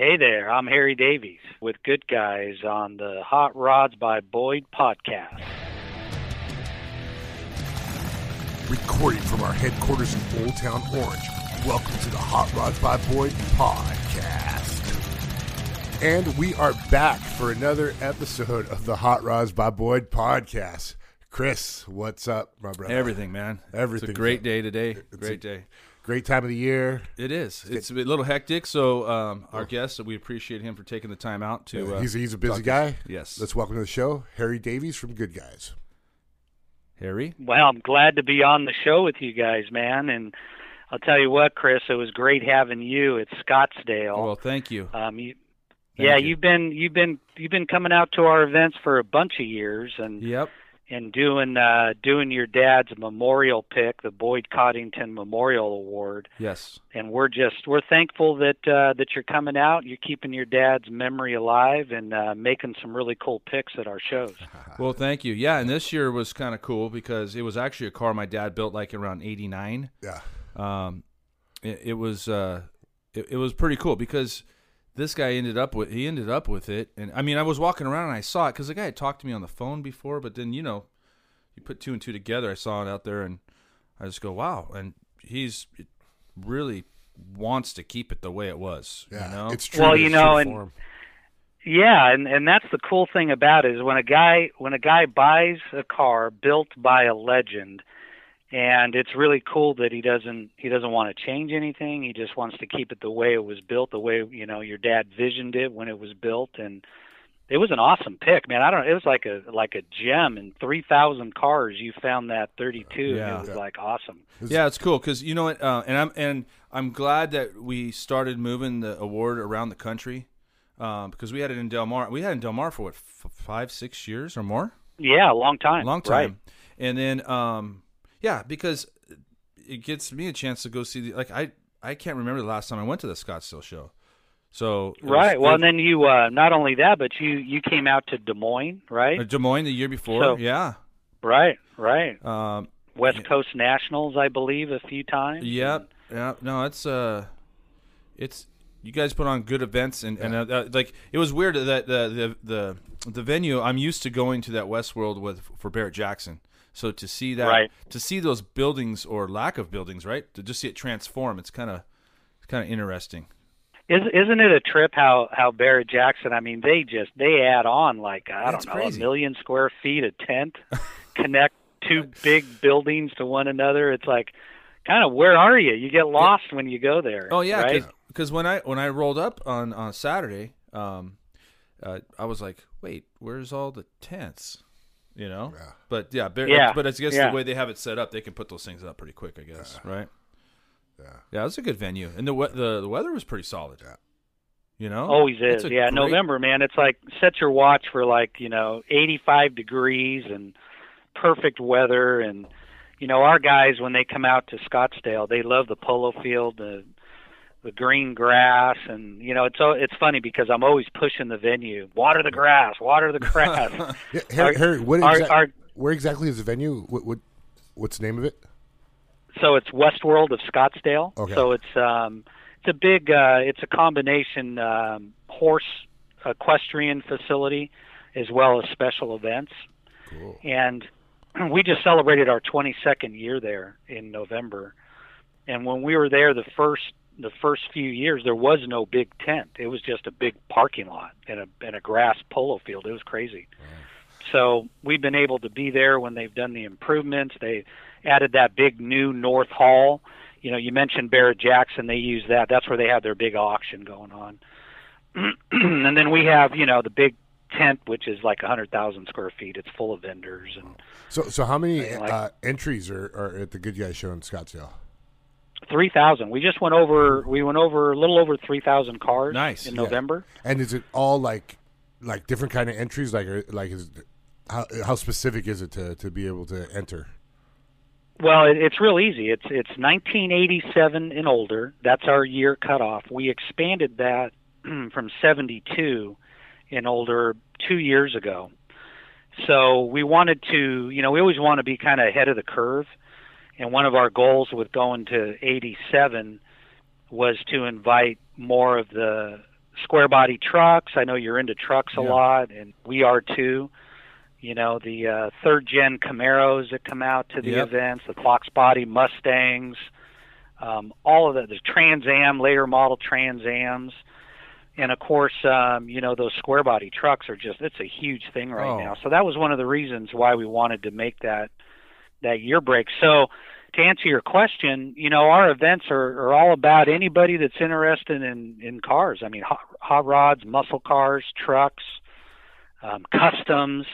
Hey there, I'm Harry Davies with Good Guys on the Hot Rods by Boyd podcast. Recording from our headquarters in Old Town Orange, welcome to the Hot Rods by Boyd podcast. And we are back for another episode of the Hot Rods by Boyd podcast. Chris, what's up, my brother? Everything, man. Everything. It's a great day today. Great a- day. Great time of the year. It is. It's a little hectic. So um, our guest, we appreciate him for taking the time out to. Uh, he's, he's a busy talk- guy. Yes. Let's welcome to the show Harry Davies from Good Guys. Harry. Well, I'm glad to be on the show with you guys, man. And I'll tell you what, Chris, it was great having you at Scottsdale. Well, thank you. um, you, Thank yeah, you. have been you've been you've been coming out to our events for a bunch of years, and Yep. And doing uh, doing your dad's memorial pick, the Boyd Coddington Memorial Award. Yes. and we're just we're thankful that uh, that you're coming out. You're keeping your dad's memory alive and uh, making some really cool picks at our shows. Well, thank you. Yeah, and this year was kind of cool because it was actually a car my dad built like around '89. Yeah. Um, it, it was uh, it, it was pretty cool because this guy ended up with he ended up with it, and I mean I was walking around and I saw it because the guy had talked to me on the phone before, but then you know, you put two and two together. I saw it out there, and I just go wow, and he's really wants to keep it the way it was. Yeah. you know, It's true. Well, you it's know, and- form. Yeah, and and that's the cool thing about it is when a guy when a guy buys a car built by a legend, and it's really cool that he doesn't he doesn't want to change anything. He just wants to keep it the way it was built, the way you know your dad visioned it when it was built, and it was an awesome pick, man. I don't. It was like a like a gem. In three thousand cars, you found that thirty two. Yeah. and it was like awesome. Yeah, it's cool because you know what, uh, and I'm and I'm glad that we started moving the award around the country um, because we had it in Del Mar. We had it in Del Mar for what f- five, six years or more, Yeah, a long time. long Right. time. And then, um, yeah, because it gets me a chance to go see the like I I can't remember the last time I went to the Scottsdale show. So it was- Right. Well, and then you uh not only that, but you you came out to Des Moines, right? uh, Des Moines the year before, So- yeah. Right, right. Um, West Coast Nationals, I believe, a few times. Yep. Yeah. No, it's uh, it's you guys put on good events and and uh, uh, like it was weird that the the the the venue I'm used to going to that Westworld with for Barrett Jackson. So to see that, Right. to see those buildings or lack of buildings, right? To just see it transform, it's kind of it's kind of interesting. Is, isn't it a trip how how Barrett Jackson? I mean, they just they add on like I That's don't know crazy. a million square feet of tent, connect two big buildings to one another. It's like kind of where are you? You get lost when you go there. Oh yeah, right? because when I when I rolled up on on Saturday, um, uh, I was like, wait, where's all the tents? You know, Yeah. but yeah, Bar- Yeah, but I guess yeah. the way they have it set up, they can put those things up pretty quick. I guess, right? Yeah. Yeah, it's a good venue, and the we- the the weather was pretty solid. Yeah. You know, Always is. Yeah, great- November, man. It's like set your watch for like, you know, 85 degrees and perfect weather and you know, our guys when they come out to Scottsdale, they love the polo field, the the green grass and you know, it's it's funny because I'm always pushing the venue. Water the grass, water the grass. Harry, Our- Harry, what our- our- where exactly is the venue? What, what what's the name of it? so it's Westworld of Scottsdale. Okay. So it's um it's a big uh it's a combination um horse equestrian facility as well as special events. Cool. And we just celebrated our 22nd year there in November. And when we were there the first the first few years there was no big tent. It was just a big parking lot and a and a grass polo field. It was crazy. So we've been able to be there when they've done the improvements. They added that big new North Hall. You know, you mentioned Barrett Jackson. They use that. That's where they have their big auction going on. and then we have, you know, the big tent, which is like a hundred thousand square feet. It's full of vendors and So so how many like- uh, entries are, are at the Good Guys show in Scottsdale? Three thousand. We just went over. We went over a little over three thousand cars. Nice. in Yeah. November. And is it all like like different kind of entries? Like are- like is how how specific is it to, to be able to enter? Well, it, it's real easy. It's it's 1987 and older. That's our year cutoff. We expanded that from 72 and older two years ago. So we wanted to, you know, we always want to be kind of ahead of the curve. And one of our goals with going to 87 was to invite more of the square body trucks. I know you're into trucks a Yeah. lot, and we are too. You know the uh, third gen Camaros that come out to the Yep. events, the Fox body Mustangs, um, all of the, the Trans Am, later model Trans Ams, and of course, um, you know those square body trucks are just—it's a huge thing right Oh. now. So that was one of the reasons why we wanted to make that that year break. So to answer your question, you know, our events are, are all about anybody that's interested in, in cars. I mean, hot, hot rods, muscle cars, trucks, um, customs,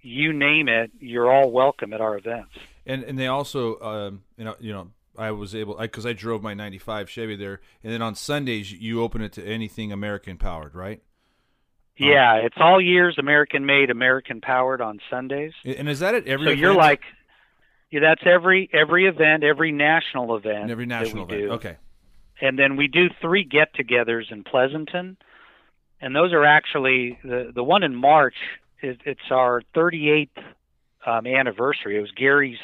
you name it, you're all welcome at our events. And and they also, um, you know, you know, I was able because I, drove my '95 Chevy there, and then on Sundays you open it to anything American powered, right? Yeah, it's all years American made, American powered on Sundays. And is that at every? so you're like, yeah, that's every every event, every national event, every national event. do. Okay. and then we do three get-togethers in Pleasanton, and those are actually the the one in March. Is, it's our 38th um, anniversary. It was Gary's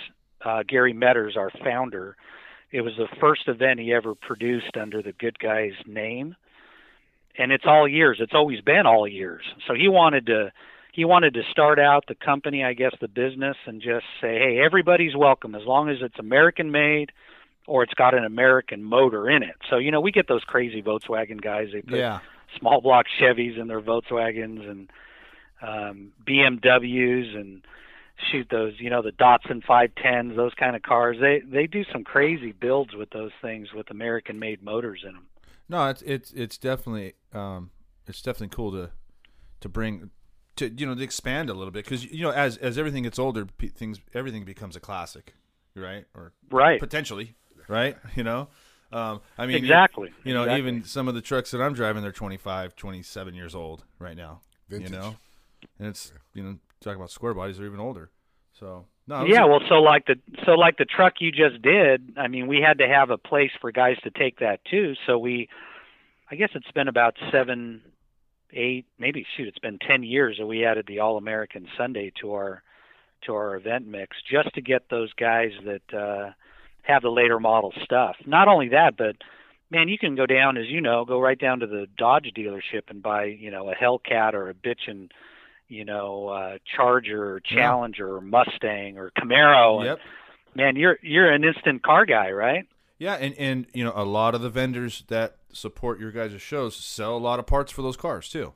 uh, Gary Meadors, our founder. It was the first event he ever produced under the Good Guys name, and it's all years. It's always been all years. So he wanted to he wanted to start out the company, I guess, the business, and just say, hey, everybody's welcome as long as it's American made or it's got an American motor in it. So you know, we get those crazy Volkswagen guys. They put Yeah. small block Chevys in their Volkswagens and um, BMWs and shoot those, you know, the Datsun 510s, those kind of cars. They they do some crazy builds with those things with American-made motors in them. No, it's it's it's definitely um, it's definitely cool to to bring to you know to expand a little bit because you know as as everything gets older, pe- things everything becomes a classic, right? Or Right. potentially, right? You know, um, I mean, Exactly. You know, Exactly. even some of the trucks that I'm driving, they're 25, 27 years old right now. Vintage. You know, and it's you know talking about square bodies, they're even older. So no, Yeah, well, so like the so like the truck you just did. I mean, we had to have a place for guys to take that too. So we, I guess it's been about seven, eight, maybe shoot, it's been ten years that we added the All American Sunday to our to our event mix just to get those guys that uh, have the later model stuff. Not only that, but man, you can go down as you know, go right down to the Dodge dealership and buy you know a Hellcat or a bitchin' you know, uh, Charger or Yeah. Challenger or Mustang or Camaro. and, Yep. man, you're you're an instant car guy, right? Yeah, and and you know a lot of the vendors that support your guys' shows sell a lot of parts for those cars too.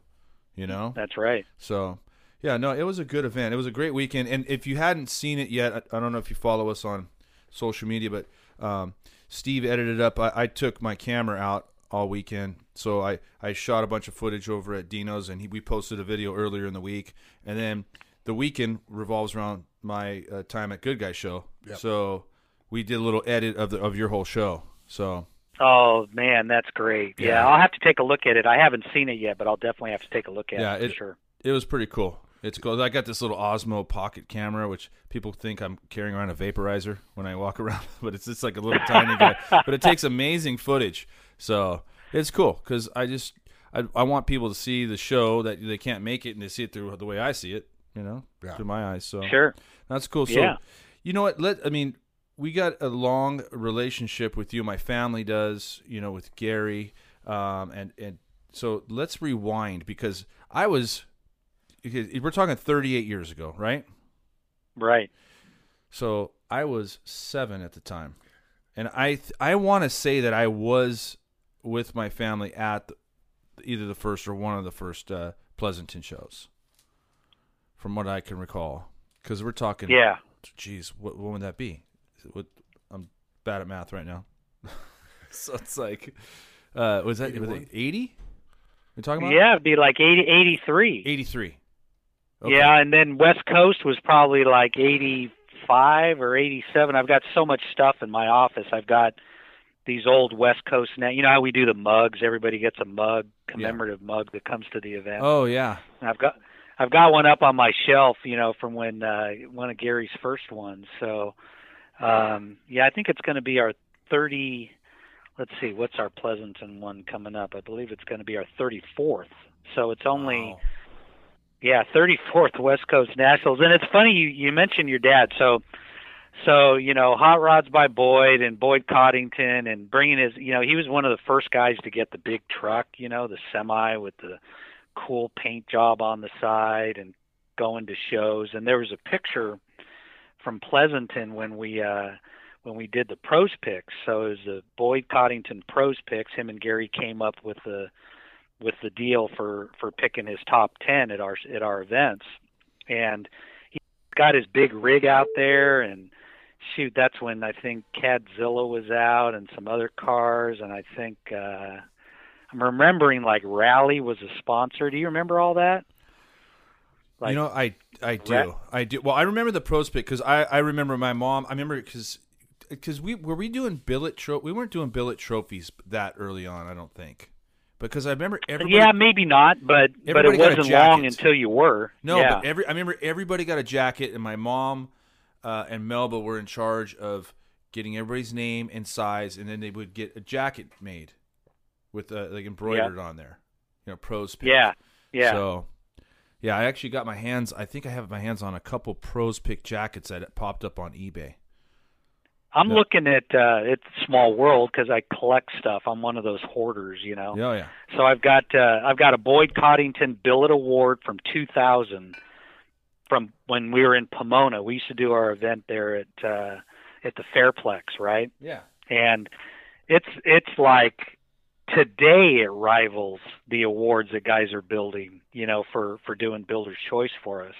You know, That's right. so yeah, no, it was a good event. It was a great weekend, and if you hadn't seen it yet, I, I don't know if you follow us on social media, but um, Steve edited up. I, I took my camera out all weekend, so I I shot a bunch of footage over at Dino's, and he, we posted a video earlier in the week, and then the weekend revolves around my uh, time at Good Guy Show. Yep. So we did a little edit of the of your whole show. So Oh man, that's great. Yeah. Yeah. I'll have to take a look at it. I haven't seen it yet, but I'll definitely have to take a look at Yeah, it for it- sure. it was pretty cool. It's cool. I got this little Osmo pocket camera, which people think I'm carrying around a vaporizer when I walk around, but it's just like a little tiny guy. But it takes amazing footage, so it's cool because I just I, I want people to see the show that they can't make it and they see it through the way I see it, you know, Yeah. through my eyes. So Sure. that's cool. So, Yeah. you know what? Let I mean, we got a long relationship with you. My family does, you know, with Gary, um, and and so let's rewind because I was. We're talking 38 years ago, right? Right. So I was seven at the time, and I th- I want to say that I was with my family at the, either the first or one of the first uh, Pleasanton shows, from what I can recall. Because we're talking, Yeah. Jeez, what, what would that be? What, I'm bad at math right now. so it's like, uh, was that was it 80? We're talking about Yeah, it'd be like 80, 83. 83. Yeah, and then West Coast was probably like 85 or 87. I've got so much stuff in my office. I've got these old West Coast now. You know how we do the mugs? Everybody gets a mug, commemorative mug that comes to the event. Oh yeah. And I've got I've got one up on my shelf, you know, from when uh one of Gary's first ones. So um yeah, I think it's going to be our 30 let's see, what's our Pleasanton one coming up? I believe it's going to be our 34th. So it's only Wow. yeah, 34th West Coast Nationals. And it's funny you you mentioned your dad. So so you know, hot rods by Boyd and Boyd Coddington, and bringing his, you know, he was one of the first guys to get the big truck, you know, the semi with the cool paint job on the side, and going to shows. And there was a picture from Pleasanton when we uh when we did the pros picks. So it was the Boyd Coddington pros picks. Him and Gary came up with the with the deal for for picking his top ten at our at our events, and he got his big rig out there and shoot, that's when I think Cadzilla was out and some other cars, and I think uh, I'm remembering like Rally was a sponsor. Do you remember all that? Like, you know, I I do, Ra- I do. Well, I remember the pros pick because I I remember my mom. I remember because because we were we doing billet tro- we weren't doing billet trophies that early on. I don't think because I remember everybody. Yeah, maybe not, but but it wasn't long until you were. No, yeah. but every I remember everybody got a jacket, and my mom uh, and Melba were in charge of getting everybody's name and size, and then they would get a jacket made with uh, like embroidered yeah. on there, you know, pros. Pick. Yeah, yeah. So, yeah, I actually got my hands. I think I have my hands on a couple pros pick jackets that popped up on eBay. I'm no. looking at uh it's Small World because I collect stuff. I'm one of those hoarders, you know. Oh yeah. So I've got uh I've got a Boyd Coddington Billet Award from 2000 from when we were in Pomona. We used to do our event there at uh, at the Fairplex, right? Yeah. And it's it's like today it rivals the awards that guys are building, you know, for for doing Builder's Choice for us.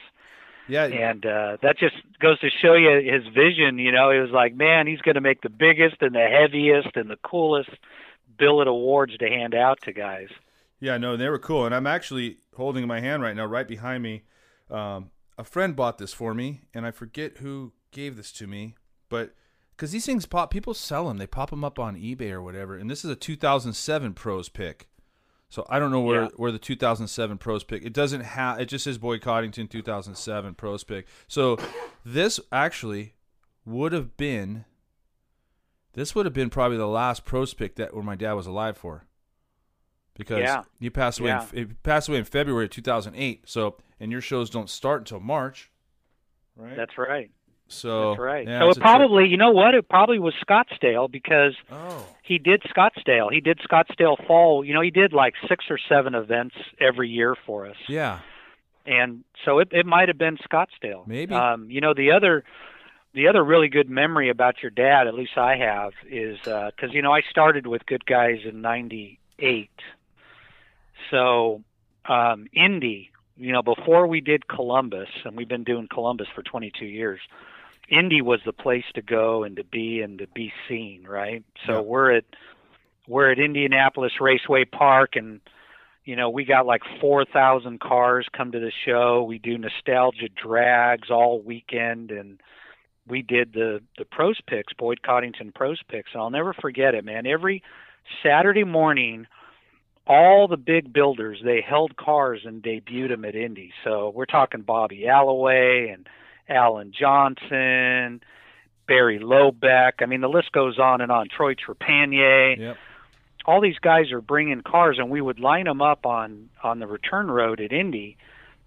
Yeah. And uh, that just goes to show you his vision. You know, it was like, man, he's going to make the biggest and the heaviest and the coolest billet awards to hand out to guys. Yeah, no, they were cool, and I'm actually holding my hand right now, right behind me. Um, a friend bought this for me, and I forget who gave this to me, but because these things pop, people sell them. They pop them up on eBay or whatever. And this is a 2007 Pros pick, so I don't know where yeah. where the 2007 Pros pick. It doesn't have. It just says Boyd Coddington 2007 Pros pick. So this actually would have been. This would have been probably the last pros pick that where my dad was alive for. Because yeah. he passed away. Yeah. In, he passed away in February 2008. So and your shows don't start until March, right? That's right. So that's right. Yeah, so it probably, you know what? It probably was Scottsdale because oh. he did Scottsdale. He did Scottsdale Fall. You know, he did like six or seven events every year for us. Yeah. And so it it might have been Scottsdale. Maybe. Um, you know, the other the other really good memory about your dad, at least I have, is because uh, you know I started with Good Guys in '98. So um, Indy you know, before we did Columbus, and we've been doing Columbus for 22 years, Indy was the place to go and to be and to be seen, right? So yeah. we're at we're at Indianapolis Raceway Park, and you know we got like 4,000 cars come to the show. We do nostalgia drags all weekend, and we did the the pros picks, Boyd Coddington pros picks, and I'll never forget it, man. Every Saturday morning all the big builders they held cars and debuted them at Indy. So we're talking Bobby Alloway and Alan Johnson, Barry Lobeck. I mean, the list goes on and on. Troy Trepanier. Yep. All these guys are bringing cars, and we would line them up on on the return road at Indy,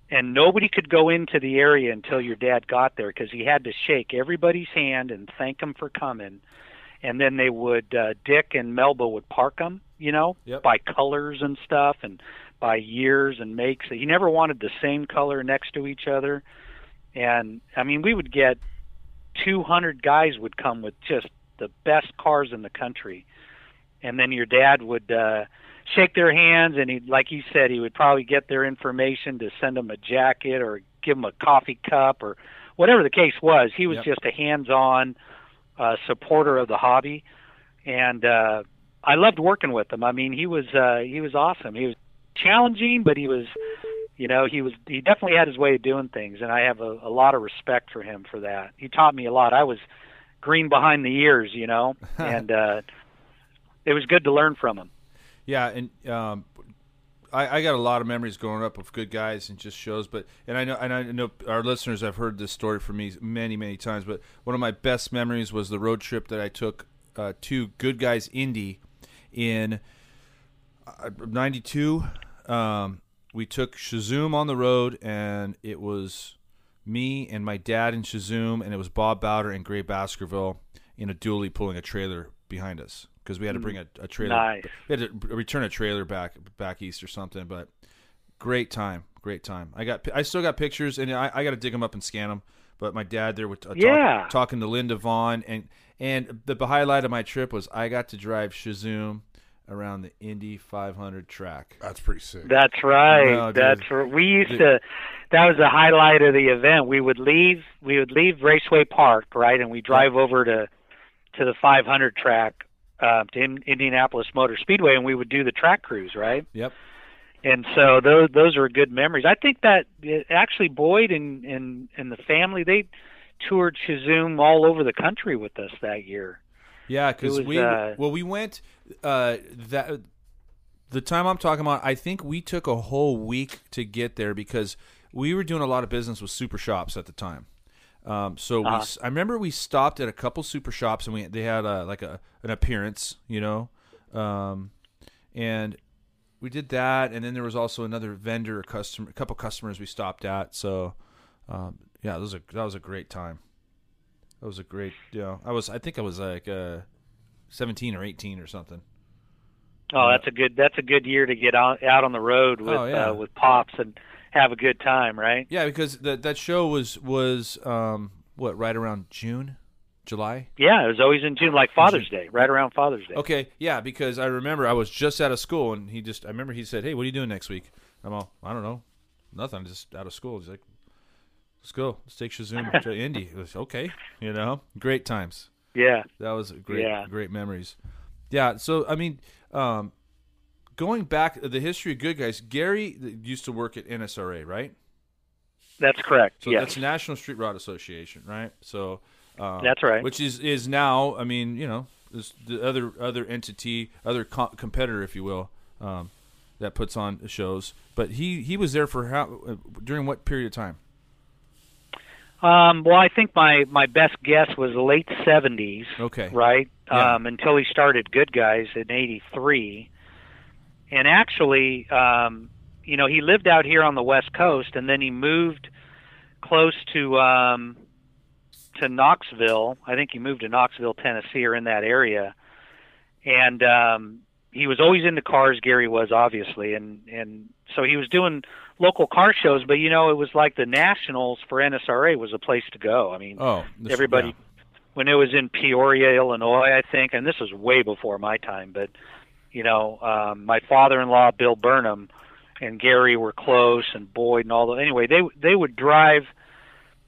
and nobody could go into the area until your dad got there because he had to shake everybody's hand and thank them for coming, and then they would uh, Dick and Melba would park them you know, yep. by colors and stuff and by years and makes. He never wanted the same color next to each other. And I mean, we would get 200 guys would come with just the best cars in the country. And then your dad would uh shake their hands and he like you said he would probably get their information to send them a jacket or give them a coffee cup or whatever the case was. He was yep. just a hands-on uh supporter of the hobby and uh I loved working with him. I mean, he was uh, he was awesome. He was challenging, but he was, you know, he was he definitely had his way of doing things, and I have a, a lot of respect for him for that. He taught me a lot. I was green behind the ears, you know, and uh, it was good to learn from him. Yeah, and um, I, I got a lot of memories growing up of good guys and just shows. But and I know and I know our listeners have heard this story from me many many times. But one of my best memories was the road trip that I took uh, to Good Guys Indy in '92. Uh, um, we took CheZoom on the road, and it was me and my dad in CheZoom, and it was Bob Bowder and Gray Baskerville in a dually pulling a trailer behind us because we had to bring a, a trailer. Nice. We had to return a trailer back back east or something. But great time, great time. I got I still got pictures, and I, I got to dig them up and scan them. But my dad there was uh, talk- Yeah. talking to Linda Vaughn, and and the highlight of my trip was I got to drive CheZoom around the Indy 500 track. That's pretty sick. That's right. No, dude. That's r- we used Dude. to. That was the highlight of the event. We would leave. We would leave Raceway Park, right, and we drive over to to the 500 track uh, to in, Indianapolis Motor Speedway, and we would do the track cruise, right. Yep. And so those those are good memories. I think that actually Boyd and and and the family they toured CheZoom all over the country with us that year. Yeah, because we uh, well we went uh, that the time I'm talking about. I think we took a whole week to get there because we were doing a lot of business with super shops at the time. Um, so we, Uh-huh. s- I remember we stopped at a couple super shops and we they had a, like a an appearance, you know, um, and we did that. And then there was also another vendor, a customer, a couple customers we stopped at. So um, yeah, that was a that was a great time. That was a great, know, I was I think I was like uh, seventeen or eighteen or something. Oh, that's a good that's a good year to get out out on the road with Oh, yeah. uh, with pops and have a good time, right? Yeah, because that that show was was um, what right around June, July. Yeah, it was always in June, like Father's Day, right around Father's Day. Okay, yeah, because I remember I was just out of school and he just I remember he said, "Hey, what are you doing next week?" I'm all, "I don't know, nothing. Just out of school." He's like, "Let's go. Let's take CheZoom to Indy." It was okay, you know, great times. Yeah, That was great, Yeah. great memories. Yeah. So I mean, um, going back the history of good guys. Gary used to work at NSRA, right? that's correct. So yes. that's National Street Rod Association, right? So um, That's right. Which is is now, I mean, you know, the other other entity, other co- competitor, if you will, um, that puts on shows. But he he was there for how uh, during what period of time? Um, well, I think my my best guess was the late '70s, Okay. right? Yeah. Um, until he started Good Guys in '83, and actually, um, you know, he lived out here on the West Coast, and then he moved close to um, to Knoxville. I think he moved to Knoxville, Tennessee, or in that area, and um, he was always into cars. Gary was obviously, and and so he was doing local car shows. But you know, it was like the nationals for NSRA was a place to go. I mean, Oh, this- everybody yeah. when it was in Peoria, Illinois, I think, and this was way before my time, but you know, um, my father-in-law Bill Burnham and Gary were close, and Boyd and all the. Anyway, they they would drive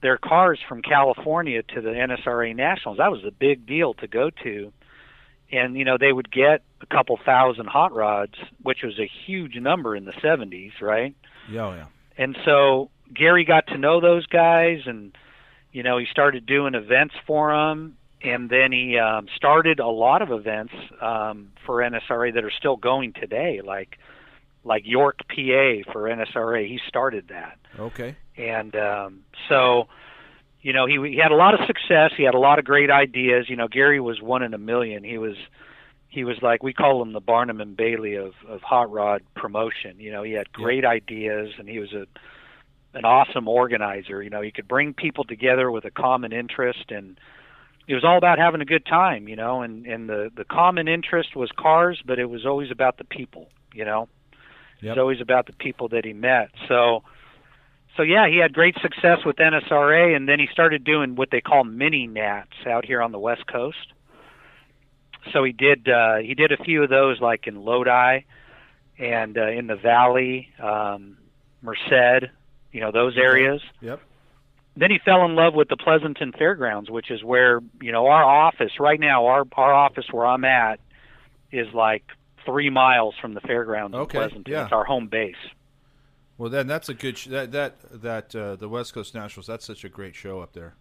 their cars from California to the NSRA Nationals. That was a big deal to go to, and you know they would get a couple thousand hot rods, which was a huge number in the '70s, right? Yeah, oh, yeah. and so Gary got to know those guys, and you know he started doing events for them, and then he um, started a lot of events um, for NSRA that are still going today, like like York, PA for NSRA. He started that, Okay. and um, so you know he, he had a lot of success. He had a lot of great ideas. You know Gary was one in a million. He was he was like we call him the Barnum and Bailey of of hot rod promotion. You know he had great ideas, and he was a an awesome organizer. You know he could bring people together with a common interest, and it was all about having a good time. You know, and and the the common interest was cars, but it was always about the people. You know, Yep. it's always about the people that he met. So so yeah, he had great success with NSRA, and then he started doing what they call mini nats out here on the West Coast. So he did uh, he did a few of those, like in Lodi, and uh, in the Valley, um, Merced, you know those areas. Yep. Then he fell in love with the Pleasanton Fairgrounds, which is where you know our office right now. Our our office where I'm at is like three miles from the fairgrounds Okay, in Pleasanton. yeah. It's our home base. Well, then that's a good sh- that that that uh, the West Coast Nationals. That's such a great show up there.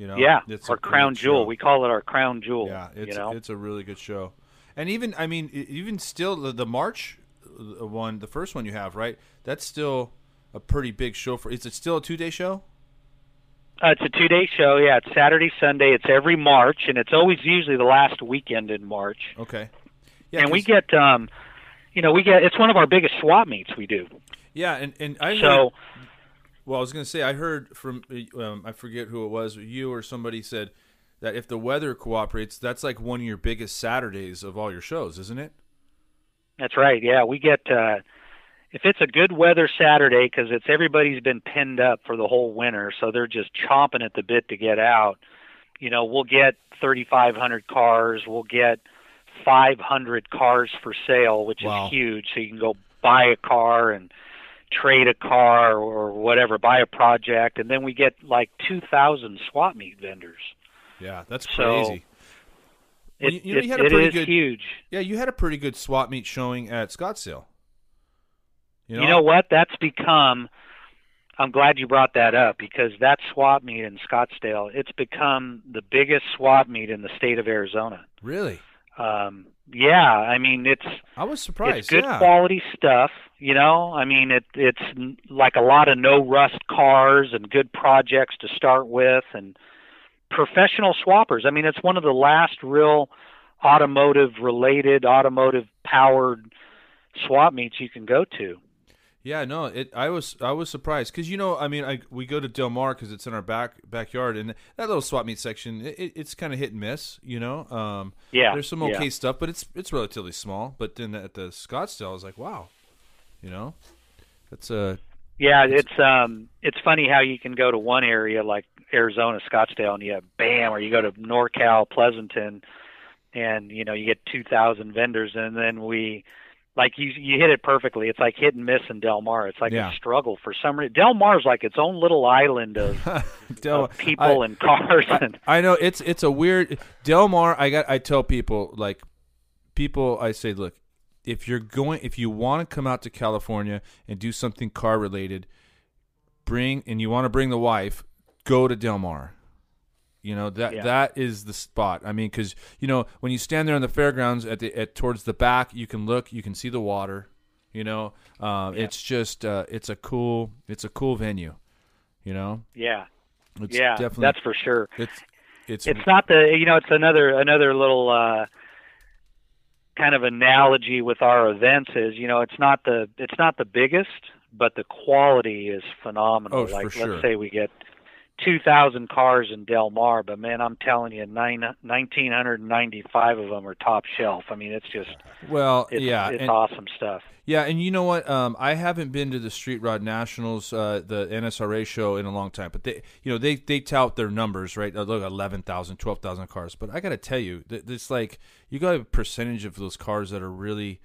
You know. yeah, It's our crown jewel. show. We call it our crown jewel. Yeah, it's you know. it's a really good show, and even I mean even still the, the March one, the first one you have right, that's still a pretty big show for. Is it still a two day show? Uh, it's a two-day show. Yeah, it's Saturday, Sunday. It's every March, and it's always usually the last weekend in March. Okay. Yeah, and we get, um, you know, we get. It's one of our biggest swap meets we do. yeah, and and I So, Well, I was going to say I heard from um, I forget who it was, you or somebody said that if the weather cooperates, that's like one of your biggest Saturdays of all your shows, isn't it? That's right. Yeah, we get uh, if it's a good weather Saturday because it's everybody's been pinned up for the whole winter, so they're just chomping at the bit to get out. You know, we'll get 3,500 cars. We'll get 500 cars for sale, which Wow. is huge. So you can go buy a car and trade a car or whatever, buy a project, and then we get like 2,000 swap meet vendors. Yeah, that's So, crazy. It, you- you know, it- you had a pretty good- huge. Yeah, you had a pretty good swap meet showing at Scottsdale. You know, You know what? That's become. I'm glad you brought that up because that swap meet in Scottsdale, it's become the biggest swap meet in the state of Arizona. really? Um, yeah, I mean it's I was surprised. it's good yeah. quality stuff. You know, I mean it it's like a lot of no rust cars and good projects to start with and professional swappers. I mean it's one of the last real automotive related, automotive powered swap meets you can go to. Yeah, no, it. I was I was surprised because you know, I mean, I we go to Del Mar because it's in our back backyard, and that little swap meet section, it, it- it's kind of hit and miss. You know, um, Yeah, there's some yeah. okay stuff, but it's it's relatively small. But then at the Scottsdale, I was like, wow, you know, that's a Yeah, it's um it's funny how you can go to one area like Arizona, Scottsdale, and you have bam, or you go to NorCal, Pleasanton, and you know you get two thousand vendors, and then we, like you you hit it perfectly. It's like hit and miss in Del Mar. It's like Yeah. a struggle for some reason. Del Mar's like its own little island of, Del. of people I- and cars, and I know it's it's a weird Del Mar. I got I tell people like people I say look if you're going if you want to come out to California and do something car related, bring and you want to bring the wife, go to Del Mar. You know that Yeah. that is the spot. I mean, because you know when you stand there on the fairgrounds at the at towards the back, you can look, you can see the water. You know, um, Yeah. it's just uh, it's a cool it's a cool venue. You know, yeah, it's yeah, definitely that's for sure. it's it's it's not the you know it's another another little uh kind of analogy with our events is you know it's not the it's not the biggest but the quality is phenomenal Oh, for like sure. let's say we get 2000 cars in Del Mar but man I'm telling you nine, 1995 of them are top shelf I mean it's just well it's, yeah it's and- awesome stuff Yeah, and you know what? Um, I haven't been to the Street Rod Nationals, uh, the NSRA show in a long time, but they, you know, they they tout their numbers, right? Look, 11,000, 12,000 cars. But I got to tell you, it's like you got a percentage of those cars that are really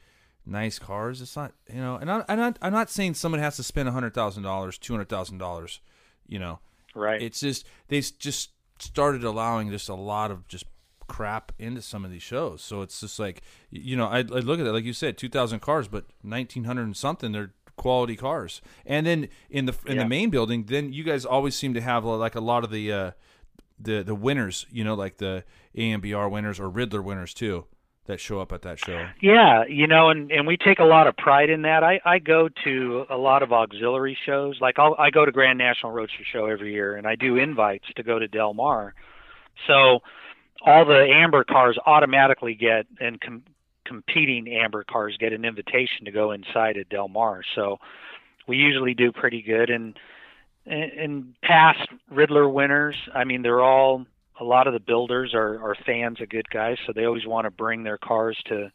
nice cars. It's not, you know, and I, I'm not, I'm not saying someone has to spend hundred thousand dollars, two hundred thousand dollars, you know. Right It's just they just started allowing just a lot of just crap into some of these shows. So it's just like you know, I, I look at it like you said, two thousand cars, but nineteen hundred and something they're quality cars. And then in the in Yeah. the main building, then you guys always seem to have like a lot of the uh, the the winners, you know, like the AMBR winners or Riddler winners too, that show up at that show. Yeah, you know, and and we take a lot of pride in that. I I go to a lot of auxiliary shows. Like I'll I go to Grand National Roadster Show every year, and I do invites to go to Del Mar. So all the AMBR cars automatically get and com- competing AMBR cars get an invitation to go inside at Del Mar. So we usually do pretty good. And and, and past Riddler winners, I mean, they're all a lot of the builders are, are fans of good guys, so they always want to bring their cars to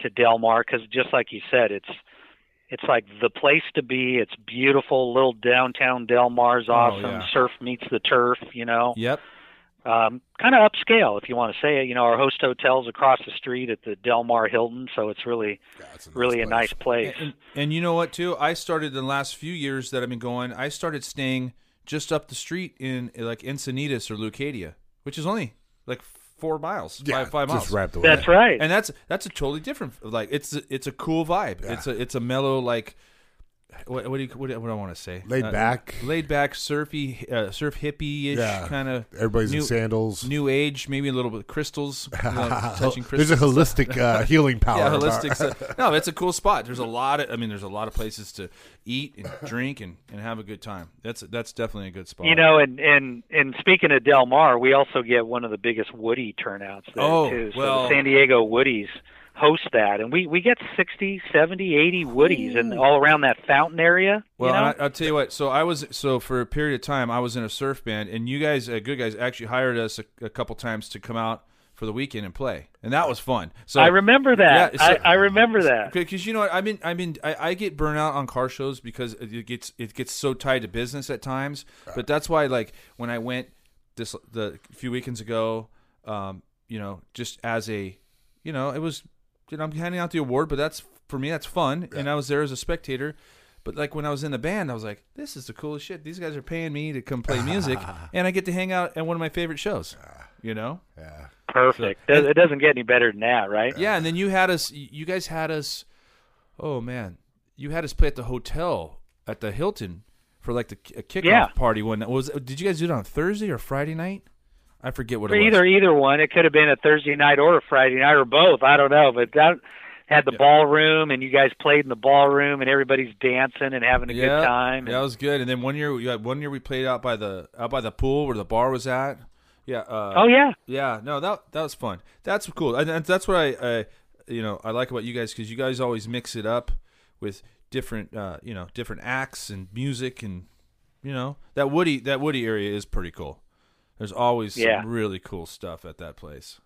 to Del Mar because just like you said, it's it's like the place to be. It's beautiful, little downtown Del Mar's Oh, awesome. yeah. Surf meets the turf, you know. Yep. Um, kind of upscale, if you want to say it. You know, our host hotel's across the street at the Del Mar Hilton, so it's really Yeah, it's a nice really a place. nice place. And, and you know what too? I started in the last few years that I've been going. I started staying just up the street in like Encinitas or Leucadia, which is only like four miles, Yeah, five, five just miles. wrapped away. That's right. And that's that's a totally different. Like it's it's a cool vibe. It's a it's a mellow like. What, what do you what, do- what do I want to say? Laid Uh, back. laid back, surfy, uh, surf hippie ish Yeah. kind of. Everybody's new, in sandals. New age, maybe a little bit of crystals, you know, touching crystals. There's a holistic uh, healing power. Yeah, about- holistic. stuff. No, it's a cool spot. There's a lot of. I mean, there's a lot of places to eat and drink and, and have a good time. That's that's definitely a good spot. You know, and and and speaking of Del Mar, we also get one of the biggest Woody turnouts there Oh, too. So well- the San Diego Woodies host that and we we get 60 70 80 woodies and all around that fountain area Well, you know? I, I'll tell you what. So I was so for a period of time I was in a surf band, and you guys, uh, good guys, actually hired us a, a couple times to come out for the weekend and play, and that was fun. So I remember that. Yeah, so- I, I remember that. because you know what I mean. I mean, I, I get burnt out on car shows because it gets it gets so tied to business at times. But that's why, like, when I went this the a few weekends ago, um, you know, just as a, you know, it was, you know, I'm handing out the award, but that's for me, that's fun, and I was there as a spectator. But like when I was in the band, I was like, "This is the coolest shit. These guys are paying me to come play music, and I get to hang out at one of my favorite shows." You know? Yeah. Perfect. Does- It doesn't get any better than that, right? Yeah, and then you had us. You guys had us. Oh man, you had us play at the hotel at the Hilton for like the a kickoff Yeah. party. When was did you guys do it on Thursday or Friday night? I forget what it was. either either one, it could have been a Thursday night or a Friday night or both. I don't know, but that had the ballroom, and you guys played in the ballroom, and everybody's dancing and having a yeah, good time. Yeah, it was good. And then one year, you had one year we played out by the out by the pool where the bar was at. Yeah. Uh, oh yeah, Yeah, no, that that was fun. That's cool, and and that's what I, I you know, I like about you guys because you guys always mix it up with different, uh, you know, different acts and music, and you know that Woody that Woody area is pretty cool. There's always Yeah. some really cool stuff at that place.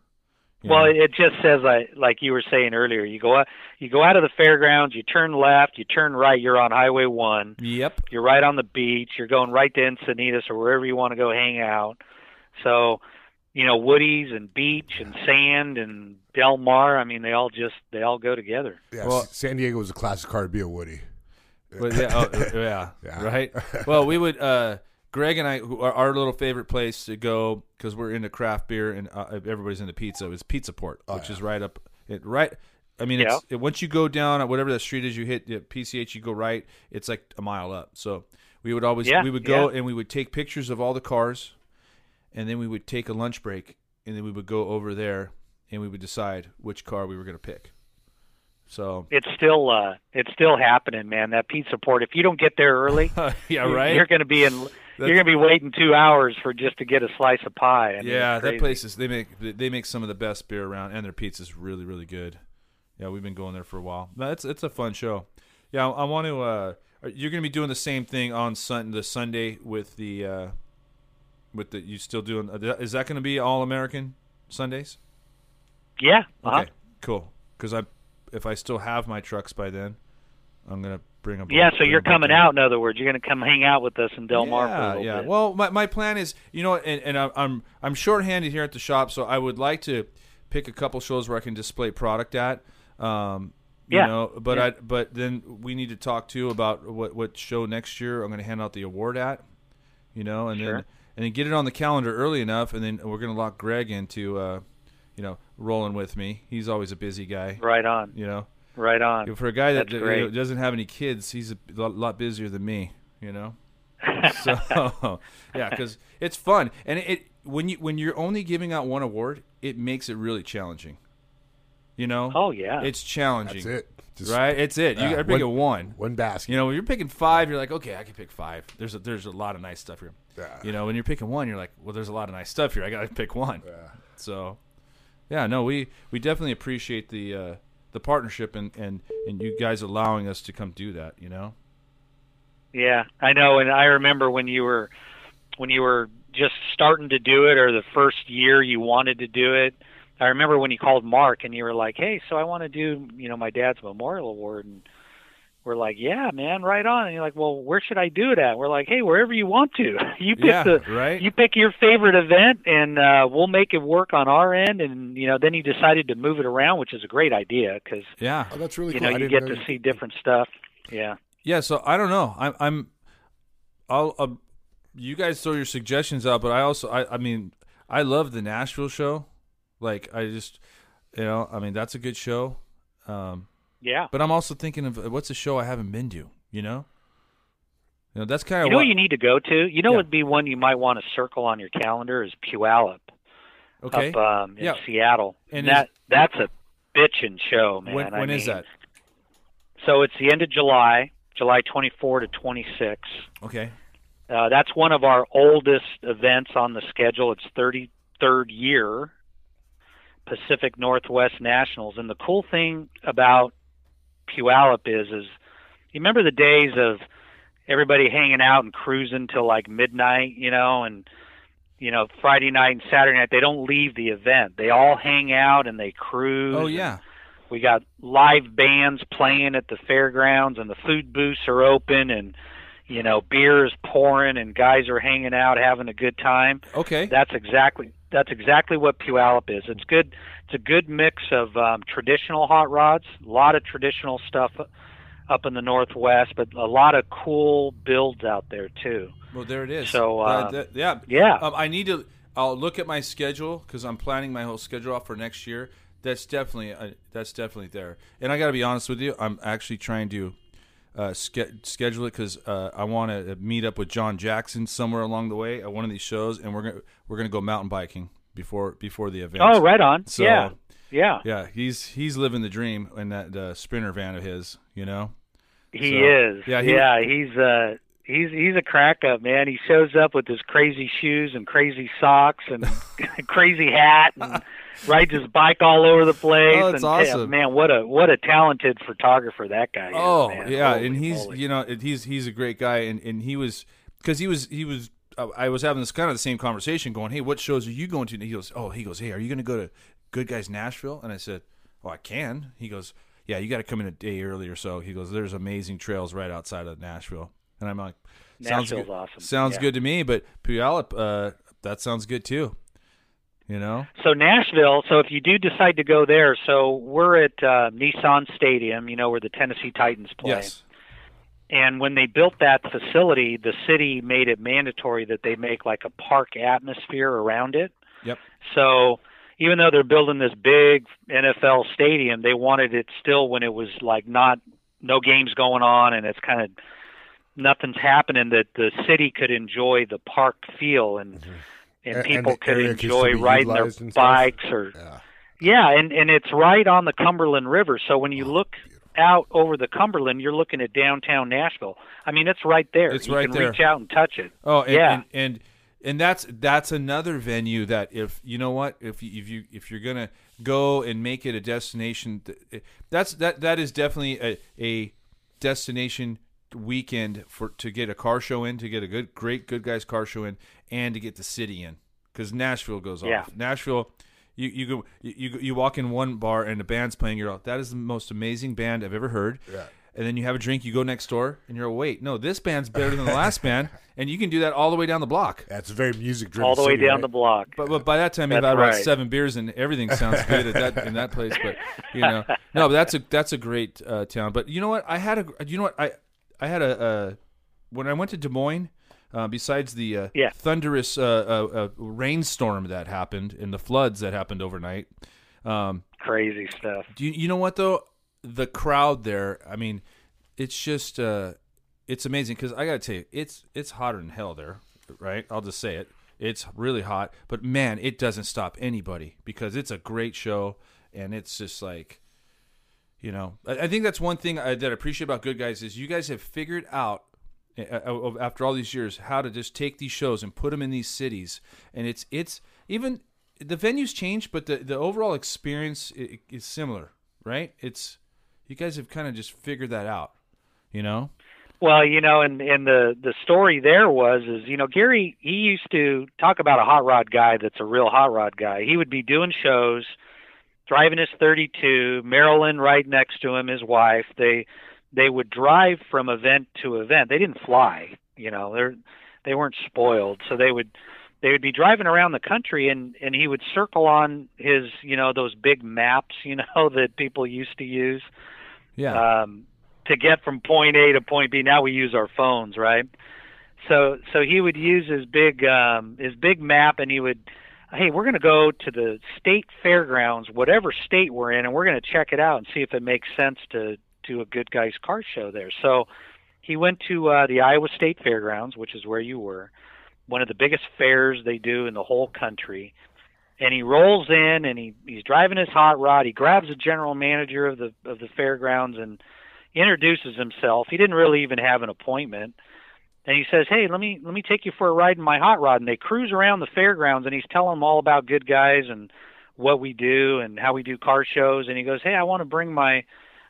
You Well, know? it just says like like you were saying earlier. You go out, you go out of the fairgrounds, you turn left, you turn right, you're on Highway One. yep, You're right on the beach. You're going right to Encinitas or wherever you want to go hang out. So, you know, Woody's and beach and sand and Del Mar. I mean, they all just they all go together. Yeah. Well- San Diego was a classic car to be a Woody. But yeah, oh, yeah, Yeah. right. Well, we would. uh Greg and I, who are our little favorite place to go because we're into craft beer and uh, everybody's into pizza. Is Pizza Port, which is right up, it right. I mean, it's, it, once you go down at whatever that street is, you hit uh, PCH, you go right. It's like a mile up. So we would always Yeah, we would go yeah. and we would take pictures of all the cars, and then we would take a lunch break, and then we would go over there and we would decide which car we were going to pick. So It's still uh it's still happening, man. That pizza port. If you don't get there early, yeah, right. You're going to be in. You're going to be waiting two hours for just to get a slice of pie. I mean, yeah, that place is they make they make some of the best beer around, and their pizza's really really good. Yeah, we've been going there for a while. No, it's it's a fun show. Yeah, I, I want to. Uh, you're going to be doing the same thing on sun the Sunday with the uh, with the you still doing? uh, Is that going to be all American Sundays? Yeah. Uh-huh. Okay, cool. Because I if I still have my trucks by then, I'm gonna bring them. Yeah, so you're coming out. In other words, you're going to come hang out with us in Del Mar for a Yeah, yeah. bit. Well, my, my plan is, you know, and, and I'm- I'm I'm shorthanded here at the shop, so I would like to pick a couple shows where I can display product at. Um, you Yeah. know, but Yeah. I but then we need to talk too about what what show next year I'm going to hand out the award at. You know, and Sure. then and then get it on the calendar early enough, and then we're going to lock Greg into, uh, you know, rolling with me. He's always a busy guy. right on. You know, Right on. for a guy that That's you know, doesn't have any kids, he's a lot, lot busier than me. You know. so yeah, because it's fun, and it, it when you when you're only giving out one award, it makes it really challenging. You know. Oh yeah. It's challenging. That's it. Just Right. It's it. Yeah, you got to pick one- a one. One basket. You know, when you're picking five, you're like, okay, I can pick five. There's a, there's a lot of nice stuff here. Yeah. You know, when you're picking one, you're like, well, there's a lot of nice stuff here. I got to pick one. Yeah. So, yeah, no, we we definitely appreciate the uh, the partnership and, and and you guys allowing us to come do that. You know. Yeah, I know, and I remember when you were when you were just starting to do it, or the first year you wanted to do it. I remember when you called Mark and you were like, "Hey, so I want to do, you know, my dad's memorial award," and we're like, "Yeah, man, right on." And you're like, "Well, where should I do it at?" We're like, "Hey, wherever you want to. you pick Yeah, the right? you pick your favorite event, and uh, we'll make it work on our end." And you know, then he decided to move it around, which is a great idea because Yeah. Oh, that's really you cool. know I you get know to you- see different stuff. Yeah. Yeah, so I don't know. I'm, I'm, I'll, uh, you guys throw your suggestions out, but I also, I, I mean, I love the Nashville show. Like, I just, you know, I mean, that's a good show. Um, Yeah. but I'm also thinking of uh, what's a show I haven't been to. You know, you know, that's kind of You know what. you need to go to? You know Yeah. would be one you might want to circle on your calendar is Puyallup okay. up um, in Yeah. Seattle. And that that's a bitchin' show, man. when when is that? So it's the end of July, July 24 to 26. Okay. Uh, that's one of our oldest events on the schedule. It's 33rd year. Pacific Northwest Nationals. And the cool thing about Puyallup is, is you remember the days of everybody hanging out and cruising till like midnight, you know, and you know Friday night and Saturday night they don't leave the event. They all hang out and they cruise. Oh yeah. We got live bands playing at the fairgrounds and the food booths are open and you know beer is pouring and guys are hanging out having a good time. Okay. That's exactly that's exactly what Puyallup is. It's good. It's a good mix of um, traditional hot rods, a lot of traditional stuff up in the northwest, but a lot of cool builds out there too. Well, there it is. So, uh, that- yeah, yeah. Um, I need to. I'll look at my schedule because I'm planning my whole schedule out for next year. That's definitely uh, that's definitely there. And I got to be honest with you, I'm actually trying to uh, ske- schedule it because uh, I want to meet up with John Jackson somewhere along the way at one of these shows, and we're gonna we're gonna go mountain biking before before the event. Oh, right on. So, yeah, yeah. Yeah, he's he's living the dream in that uh, sprinter van of his. You know. He So, is. yeah, Yeah, he's uh he's he's a crack up, man. He shows up with his crazy shoes and crazy socks and crazy hat and rides his bike all over the place. Oh, that's and, yeah, awesome. man, what a what a talented photographer that guy is. Oh man. yeah, Holy and he's you know he's he's a great guy, and and he was because he was he was uh, I was having this kind of the same conversation, going, hey, what shows are you going to? And he goes, oh, he goes, hey, are you going to go to Good Guys Nashville? And I said, oh, I can. He goes, yeah, you got to come in a day early or so. He goes, there's amazing trails right outside of Nashville, and I'm like, sounds Nashville's good, awesome. sounds Yeah. good to me, but Puyallup, uh, that sounds good too. You know, So Nashville. So if you do decide to go there, so we're at uh, Nissan Stadium, you know, where the Tennessee Titans play. yes, And when they built that facility, the city made it mandatory that they make like a park atmosphere around it. Yep. So even though they're building this big NFL stadium, they wanted it still when it was like not no games going on and it's kind of nothing's happening that the city could enjoy the park feel and Mm-hmm. And- people and could enjoy riding their utilized and stuff? bikes or Yeah. yeah, and and it's right on the Cumberland River. So when you Oh, look out over the Cumberland, you're looking at downtown Nashville. I mean, it's right there. It's you right can there. reach out and touch it. Oh, and, Yeah. and, and and that's that's another venue that if you know what if you, if you if you're gonna go and make it a destination, eh, that's that that is definitely a, a destination weekend for to get a car show in, to get a good great good guys car show in, and to get the city in because Nashville goes Yeah. off. Nashville. You you go you, you you walk in one bar and the band's playing. You're like, that is the most amazing band I've ever heard. Yeah. And then you have a drink. You go next door and you're like, wait, no, this band's better than the last band, and you can do that all the way down the block. That's a very music driven. all the way city, down right? the block. But, but by that time you've That's had about right. seven beers and everything sounds good at that in that place. But you know, no, but that's a that's a great uh, town. But you know what? I had a you know what I I had a uh, when I went to Des Moines. Uh, besides the uh, Yeah. thunderous uh, uh, uh, rainstorm that happened and the floods that happened overnight, um, Crazy stuff. do you, you know what though? The crowd there, I mean, it's just uh it's amazing because I gotta tell you, it's it's hotter than hell there, right? I'll just say it. It's really hot, but man, it doesn't stop anybody because it's a great show and it's just like, you know, I, think that's one thing that I appreciate about Good Guys is you guys have figured out uh, uh, after all these years how to just take these shows and put them in these cities, and it's it's even the venues change, but the the overall experience is similar, right? It's you guys have kind of just figured that out, you know. Well, you know, and and the the story there was is you know Gary he used to talk about a hot rod guy that's a real hot rod guy. He would be doing shows, driving his 32, Marilyn right next to him, his wife. They they would drive from event to event. They didn't fly, you know. They're they weren't spoiled, so they would they would be driving around the country and and he would circle on his you know those big maps you know that people used to use Yeah. um, to get from point A to point B. Now we use our phones, right? So so he would use his big um, his big map, and he would, hey, we're going to go to the state fairgrounds, whatever state we're in, and we're going to check it out and see if it makes sense to do a good guys car show there. So he went to uh, the Iowa State Fairgrounds, which is where you were, one of the biggest fairs they do in the whole country. And he rolls in and he he's driving his hot rod. He grabs the general manager of the of the fairgrounds and introduces himself. He didn't really even have an appointment. And he says, "Hey, let me let me take you for a ride in my hot rod." And they cruise around the fairgrounds, and he's telling them all about good guys and what we do and how we do car shows and he goes hey i want to bring my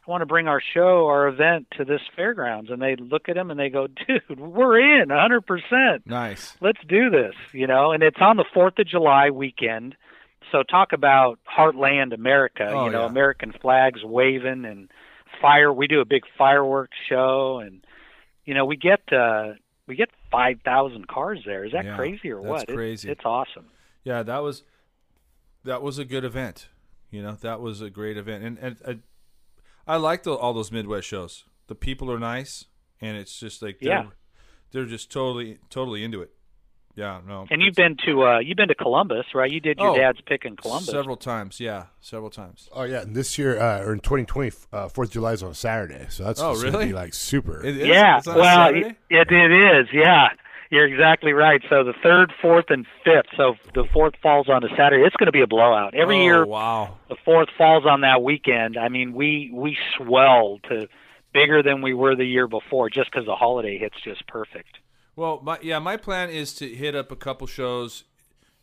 I want to bring our show, our event to this fairgrounds. And they look at him and they go, dude, we're in 100%. Nice. Let's do this, you know, and it's on the 4th of July weekend. So talk about heartland America, Oh, you know, yeah. American flags waving and fire. We do a big fireworks show and, you know, we get, uh, we get 5,000 cars there. Is that Yeah, crazy or what? Crazy. it's awesome. Yeah, that was that was a good event. You know, that was a great event, and and uh, I like the, all those Midwest shows. The people are nice, and it's just like they're, Yeah. they're just totally totally into it. Yeah, no. And you've been to, uh, you've been to Columbus, right? You did your Oh, dad's pick in Columbus. several times. Yeah, several times. Oh yeah, and this year uh, or in 2020, uh, Fourth of July is on Saturday, so that's Oh, just gonna really? be like super. It is? yeah, It's on well, Saturday? it, it is. Yeah, you're exactly right. So the third, fourth, and fifth. So the fourth falls on a Saturday. It's going to be a blowout every Oh, year. Wow. The fourth falls on that weekend. I mean, we we swell to bigger than we were the year before, just because the holiday hits just perfect. Well, my yeah, my plan is to hit up a couple shows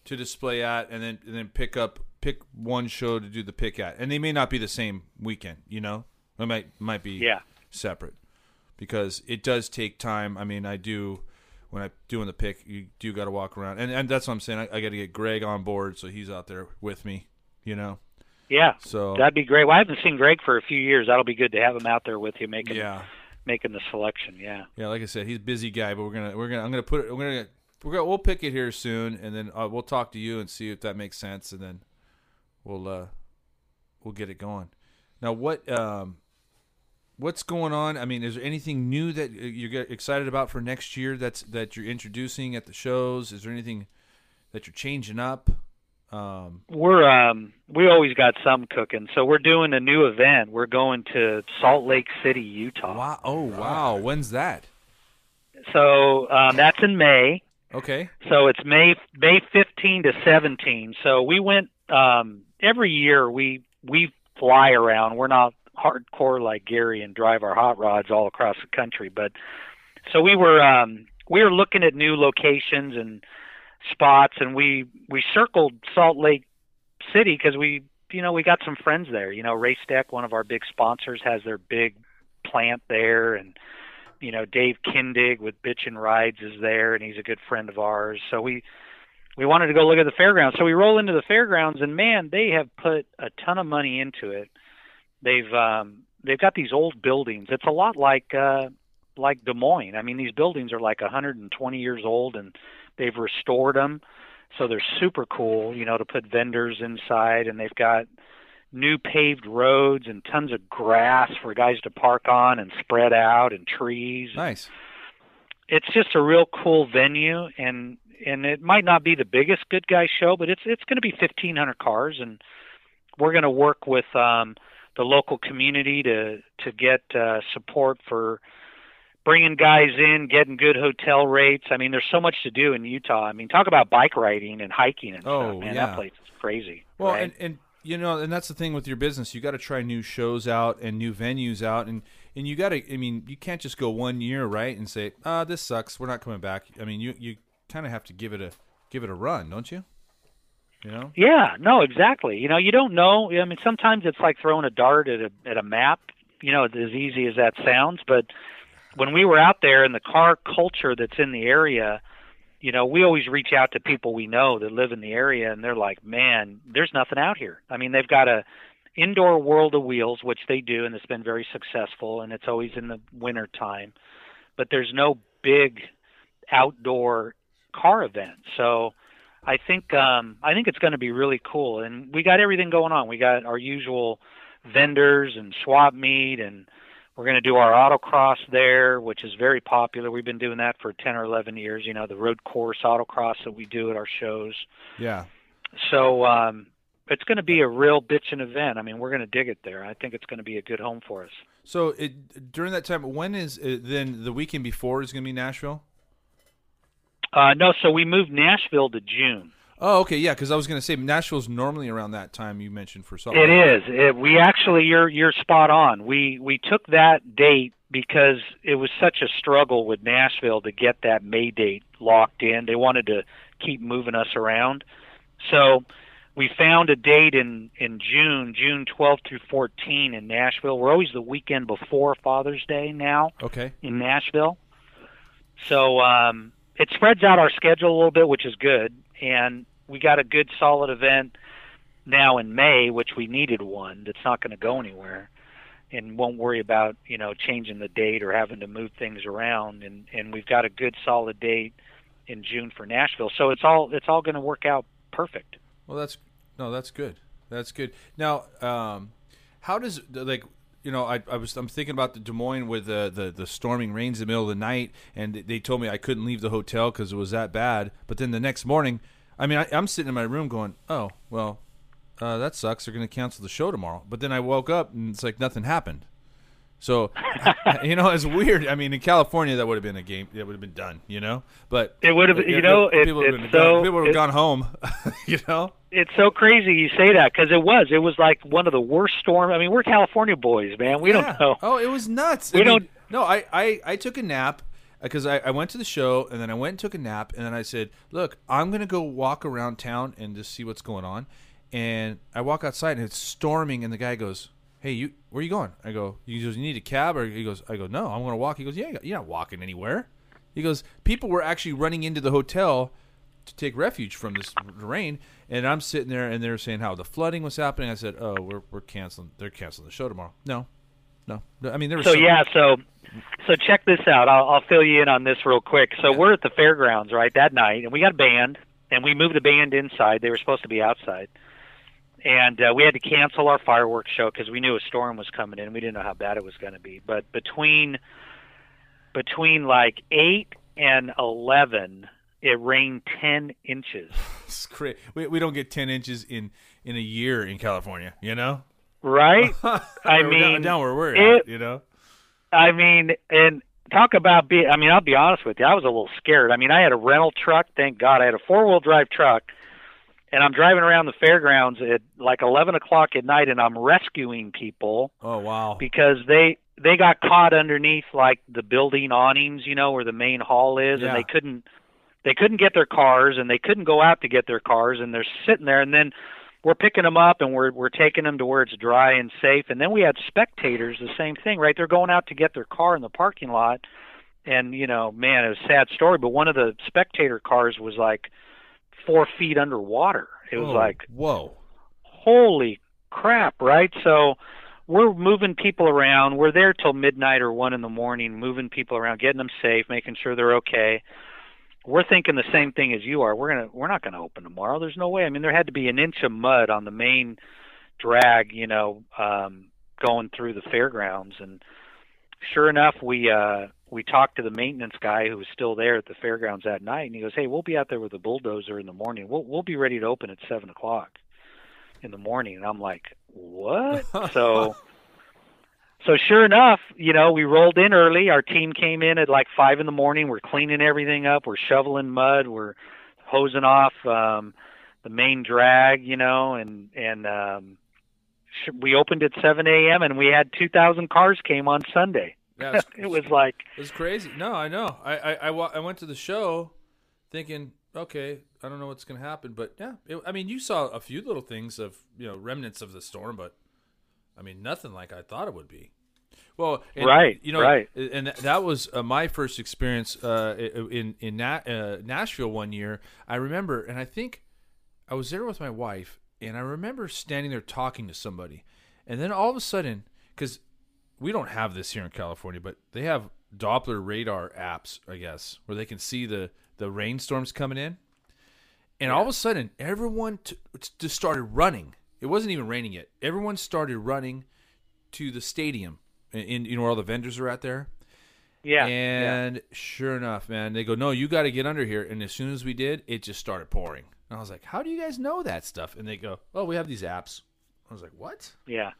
to display at, and then and then pick up pick one show to do the pick at, and they may not be the same weekend. You know, it might might be Yeah. separate because it does take time. I mean, I do when I'm doing the pick, you do got to walk around, and and that's what I'm saying. I, I got to get Greg on board so he's out there with me. You know, Yeah, so that'd be great. Well, I haven't seen Greg for a few years. That'll be good to have him out there with you, making yeah. Making the selection. Yeah. Yeah, like I said, he's a busy guy, but we're gonna we're gonna I'm gonna put it we're gonna we're gonna we'll pick it here soon, and then uh, we'll talk to you and see if that makes sense, and then we'll uh we'll get it going. Now, what um what's going on? I mean, is there anything new that uh, you get excited about for next year? That's that you're introducing at the shows? Is there anything that you're changing up? Um, We're um we always got some cooking. So we're doing a new event. We're going to Salt Lake City, Utah. wow! Oh, wow! When's that? So um, that's in May. Okay. So it's May May 15 to 17. So we went um, every year. We we fly around. We're not hardcore like Gary and drive our hot rods all across the country, but so we were um, we were looking at new locations and spots, and we we circled Salt Lake City because we you know we got some friends there. You know, Race Deck, one of our big sponsors, has their big plant there, and you know Dave Kindig with Bitchin' Rides is there, and he's a good friend of ours. So we we wanted to go look at the fairgrounds. So we roll into the fairgrounds, and man, they have put a ton of money into it. They've um, they've got these old buildings. It's a lot like uh, like Des Moines. I mean, these buildings are like 120 years old, and they've restored them, so they're super cool. You know, to put vendors inside, and they've got new paved roads and tons of grass for guys to park on and spread out and trees. Nice. It's just a real cool venue and and it might not be the biggest good guy show, but it's it's going to be 1500 cars and we're going to work with um the local community to to get uh support for bringing guys in, getting good hotel rates. I mean, there's so much to do in Utah. I mean, talk about bike riding and hiking and Oh, stuff, man. yeah. That place is crazy. Well, right? and, and you know, and that's the thing with your business. You got to try new shows out and new venues out, and and you got to. I mean, you can't just go one year right and say, "Ah, this sucks. We're not coming back." I mean, you you kind of have to give it a give it a run, don't you? You know. Yeah, no, exactly. You know, you don't know. I mean, sometimes it's like throwing a dart at a at a map. You know, as easy as that sounds, but when we were out there and the car culture that's in the area, you know, we always reach out to people we know that live in the area, and they're like, "Man, there's nothing out here." I mean, they've got a indoor World of Wheels, which they do, and it's been very successful, and it's always in the winter time. But there's no big outdoor car event, so I think um, I think it's going to be really cool, and we got everything going on. We got our usual vendors and swap meet, and we're going to do our autocross there, which is very popular. We've been doing that for ten or eleven years. You know, the road course autocross that we do at our shows. Yeah. So um, it's going to be a real bitchin' event. I mean, we're going to dig it there. I think it's going to be a good home for us. So it during that time, when is uh, then the weekend before is going to be Nashville? Uh, no, so we moved Nashville to June. Oh, okay, yeah, because I was going to say Nashville's normally around that time you mentioned for Salt It Lake. It, we actually, you're you're spot on. We we took that date because it was such a struggle with Nashville to get that May date locked in. They wanted to keep moving us around, so we found a date in in June, June 12th through 14 in Nashville. We're always the weekend before Father's Day now Okay. in Nashville. So um, it spreads out our schedule a little bit, which is good. And we got a good solid event now in May, which we needed one that's not going to go anywhere, and won't worry about you know changing the date or having to move things around. And and we've got a good solid date in June for Nashville. So it's all it's all going to work out perfect. Well, that's no, that's good. That's good. Now, um, how does like you know I, I was I'm thinking about the Des Moines with the, the the storming rains in the middle of the night, and they told me I couldn't leave the hotel because it was that bad. But then the next morning, I mean, I, I'm sitting in my room going, oh well, uh, that sucks. They're going to cancel the show tomorrow. But then I woke up and it's like nothing happened. So, you know, it's weird. I mean, in California, that would have been a game. That would have been done. You know, but It would have, you know, it, people would it's have so gone, people would have it- gone home. you know. it's so crazy you say that because it was it was like one of the worst storms. I mean, we're California boys, man. We Yeah. don't know. Oh, it was nuts. We I don't- No, I, I, I took a nap Uh, because I, I went to the show and then I went and took a nap and then I said, look, I'm gonna go walk around town and just see what's going on. And I walk outside and it's storming and the guy goes, Hey, you, where are you going? I go, you need a cab or he goes, I go, no, I'm gonna walk. He goes, yeah, you're not walking anywhere. He goes, people were actually running into the hotel to take refuge from this rain. And I'm sitting there, and they're saying how the flooding was happening. I said, "Oh, we're we're canceling. They're canceling the show tomorrow." No, no. I mean, there was So some- yeah, so so check this out. I'll, I'll fill you in on this real quick. So we're at the fairgrounds right that night, and we got a band, and we moved the band inside. They were supposed to be outside, and uh, we had to cancel our fireworks show because we knew a storm was coming in. We didn't know how bad it was going to be. But between between like eight and eleven, it rained ten inches. It's cra- we we don't get ten inches in in a year in California. You know, Right? I mean, down where we're it- at. You know, I mean, and talk about be. I mean, I'll be honest with you. I was a little scared. I mean, I had a rental truck. Thank God, I had a four wheel drive truck, and I'm driving around the fairgrounds at like 11 o'clock at night, and I'm rescuing people oh wow, because they they got caught underneath like the building awnings, you know, where the main hall is, Yeah. and they couldn't they couldn't get their cars, and they couldn't go out to get their cars, and they're sitting there, and then we're picking them up and we're we're taking them to where it's dry and safe, and then we had spectators, the same thing, right? They're going out to get their car in the parking lot, and you know, man, it was a sad story, but one of the spectator cars was like four feet underwater. It was Oh, like whoa. holy crap, right? So we're moving people around. We're there till midnight or one in the morning, moving people around, getting them safe, making sure they're okay. We're thinking the same thing as you are. We're gonna we're not gonna open tomorrow. There's no way. I mean, there had to be an inch of mud on the main drag, you know, um, going through the fairgrounds, and sure enough, we uh, we talked to the maintenance guy who was still there at the fairgrounds that night, and he goes, "Hey, we'll be out there with a bulldozer in the morning. We'll we'll be ready to open at seven o'clock." in the morning and I'm like, "What?" so so sure enough, you know, we rolled in early. Our team came in at like 5 in the morning. We're cleaning everything up. We're shoveling mud. We're hosing off um the main drag, you know, and and um sh- we opened at 7 a.m. and we had 2,000 cars came on Sunday. Yeah, it was like, it was crazy. No, I know. I I, I, wa- I went to the show thinking, okay, I don't know what's gonna happen, but yeah, it, I mean, you saw a few little things of you know remnants of the storm, but I mean, nothing like I thought it would be. Well, and, Right, you know, right. and that- was uh, my first experience uh, in in Na- uh, Nashville one year. I remember, and I think I was there with my wife, and I remember standing there talking to somebody, and then all of a sudden, because we don't have this here in California, but they have Doppler radar apps, I guess, where they can see the the rainstorms coming in, and all of a sudden, everyone t- just started running. It wasn't even raining yet. Everyone started running to the stadium, in, you know where all the vendors are at there. yeah. yeah. And sure enough, man, they go, "No, you got to get under here." And as soon as we did, it just started pouring. And I was like, "How do you guys know that stuff?" And they go, "Oh, we have these apps." I was like, "What?" Yeah.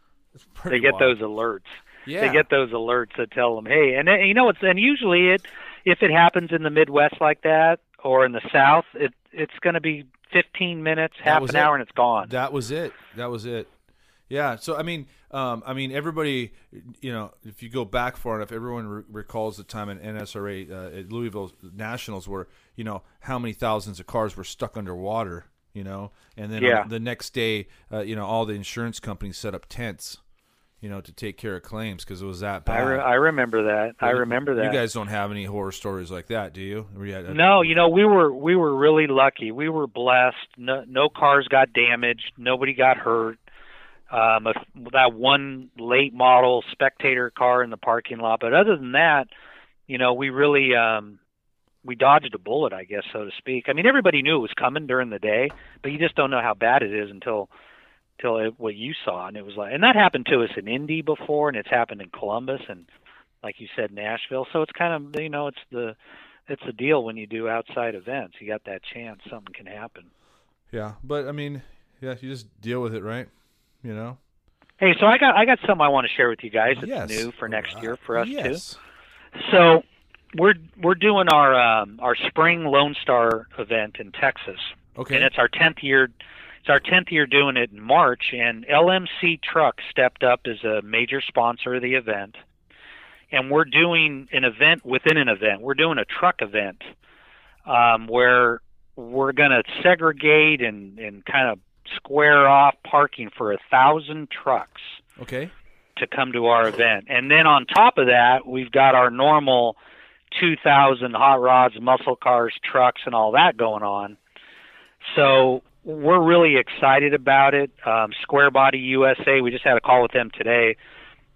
They get wild. those alerts. Yeah, they get those alerts that tell them, hey, and you know, it's and usually it, if it happens in the Midwest like that or in the South, it it's going to be 15 minutes, That half an it. hour, and it's gone. That was it. That was it. Yeah. So I mean, um, I mean, everybody, you know, if you go back far enough, everyone re- recalls the time in NSRA uh, at Louisville Nationals where you know how many thousands of cars were stuck underwater you know. And then Yeah. the next day, uh, you know, all the insurance companies set up tents, you know, to take care of claims because it was that I, bad. re- I remember that. I remember that. You guys don't have any horror stories like that, do you? You No, you know we were we were really lucky. We were blessed. No, no cars got damaged. Nobody got hurt. Um, if, that one late model spectator car in the parking lot, but other than that, you know, we really um, we dodged a bullet, I guess, so to speak. I mean, everybody knew it was coming during the day, but you just don't know how bad it is until until it, what you saw, and it was like, and that happened to us in Indy before, and it's happened in Columbus, and like you said, Nashville. So it's kind of you know, it's the it's a deal when you do outside events. You got that chance something can happen. Yeah, but I mean, yeah, you just deal with it, right? You know. Hey, so I got I got something I want to share with you guys that's yes. new for next year for us yes. too. So we're we're doing our um, our spring Lone Star event in Texas, Okay. and it's our tenth year. It's our tenth year doing it in March, and LMC Truck stepped up as a major sponsor of the event, and we're doing an event within an event. We're doing a truck event um, where we're going to segregate and and kind of square off parking for a thousand trucks okay. to come to our event. And then on top of that, we've got our normal 2,000 hot rods, muscle cars, trucks, and all that going on. So we're really excited about it. Um, Square Body USA, we just had a call with them today,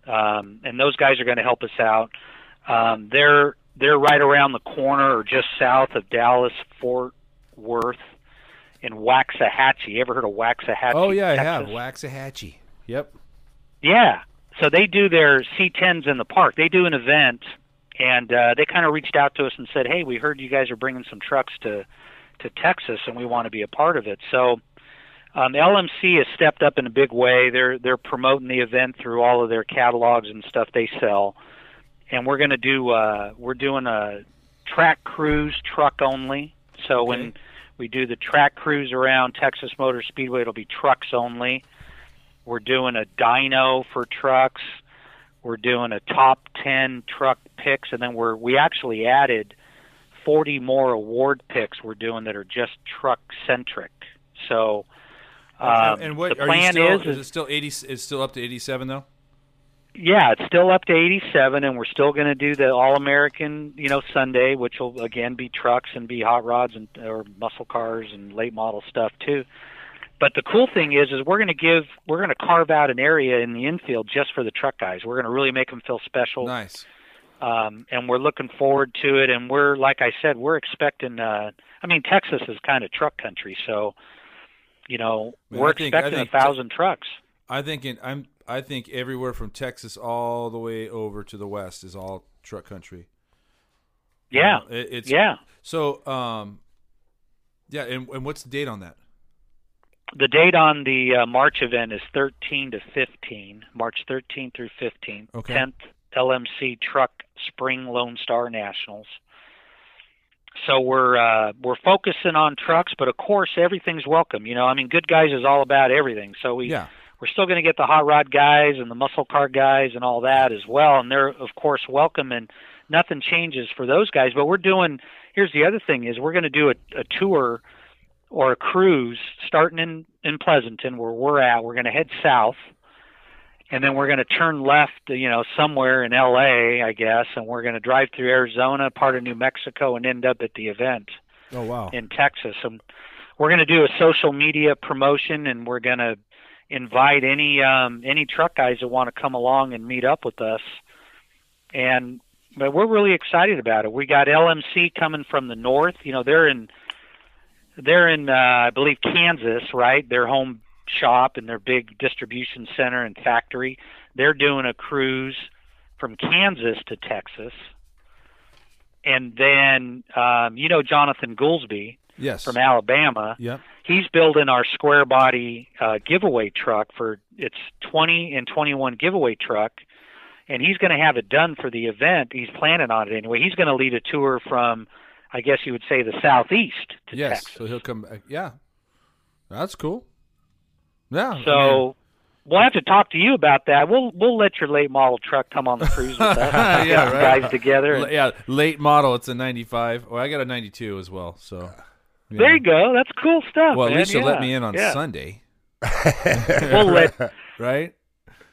um, and those guys are going to help us out. Um, they're they're right around the corner or just south of Dallas Fort Worth in Waxahachie. You ever heard of Waxahachie? Oh yeah, I have Waxahachie. Yep. Yeah. So they do their C10s in the park. They do an event, and uh, they kind of reached out to us and said, "Hey, we heard you guys are bringing some trucks to to Texas, and we want to be a part of it." So um, LMC has stepped up in a big way. They're they're promoting the event through all of their catalogs and stuff they sell, and we're going to do uh, we're doing a track cruise truck only. So when Okay. We do the track cruise around Texas Motor Speedway, it'll be trucks only. We're doing a dyno for trucks. We're doing a top 10 truck picks, and then we're we actually added 40 more award picks we're doing that are just truck centric. So um, and what the are plan you still, is, is it still eighty? It's still up to eighty-seven though. Yeah, it's still up to 87, and we're still going to do the All American, you know, Sunday, which will again be trucks and be hot rods and or muscle cars and late model stuff too. But the cool thing is, is we're going to give, we're going to carve out an area in the infield just for the truck guys. We're going to really make them feel special, Nice. um, and we're looking forward to it. And we're, like I said, we're expecting. Uh, I mean, Texas is kind of truck country, so you know, Man, we're think- expecting think a thousand trucks. I think in, I'm. I think everywhere from Texas all the way over to the west is all truck country. Yeah, know, it, it's yeah. So, um, yeah, and, and what's the date on that? The date on the uh, March event is 13 to 15, March 13 through 15, Okay. 10th LMC Truck Spring Lone Star Nationals. So we're uh, we're focusing on trucks, but of course everything's welcome. You know, I mean, Good Guys is all about everything. So we Yeah. We're still going to get the hot rod guys and the muscle car guys and all that as well, and they're of course welcome. And nothing changes for those guys. But we're doing. Here's the other thing: is we're going to do a, a tour or a cruise starting in in Pleasanton where we're at. We're going to head south, and then we're going to turn left, you know, somewhere in L.A., I guess, and we're going to drive through Arizona, part of New Mexico, and end up at the event Oh wow. in Texas. And we're going to do a social media promotion, and we're going to invite any um, any truck guys that want to come along and meet up with us. And but we're really excited about it. We got LMC coming from the north. You know, they're in they're in uh, I believe Kansas, right? Their home shop and their big distribution center and factory. They're doing a cruise from Kansas to Texas. And then um, you know Jonathan Goolsby yes. from Alabama. Yep. He's building our square body uh, giveaway truck for its 20 and 21 giveaway truck, and he's going to have it done for the event. He's planning on it anyway. He's going to lead a tour from, I guess you would say, the southeast to Yes. Texas. So he'll come back. Yeah. That's cool. Yeah. I So mean- we'll have to talk to you about that. We'll we'll let your late model truck come on the cruise with us. Yeah, right. guys together. Yeah, late model. It's a '95. Well, I got a '92 as well. So you There you go. That's cool stuff. Well, at man. least you'll let me in on yeah. Sunday, We'll let right?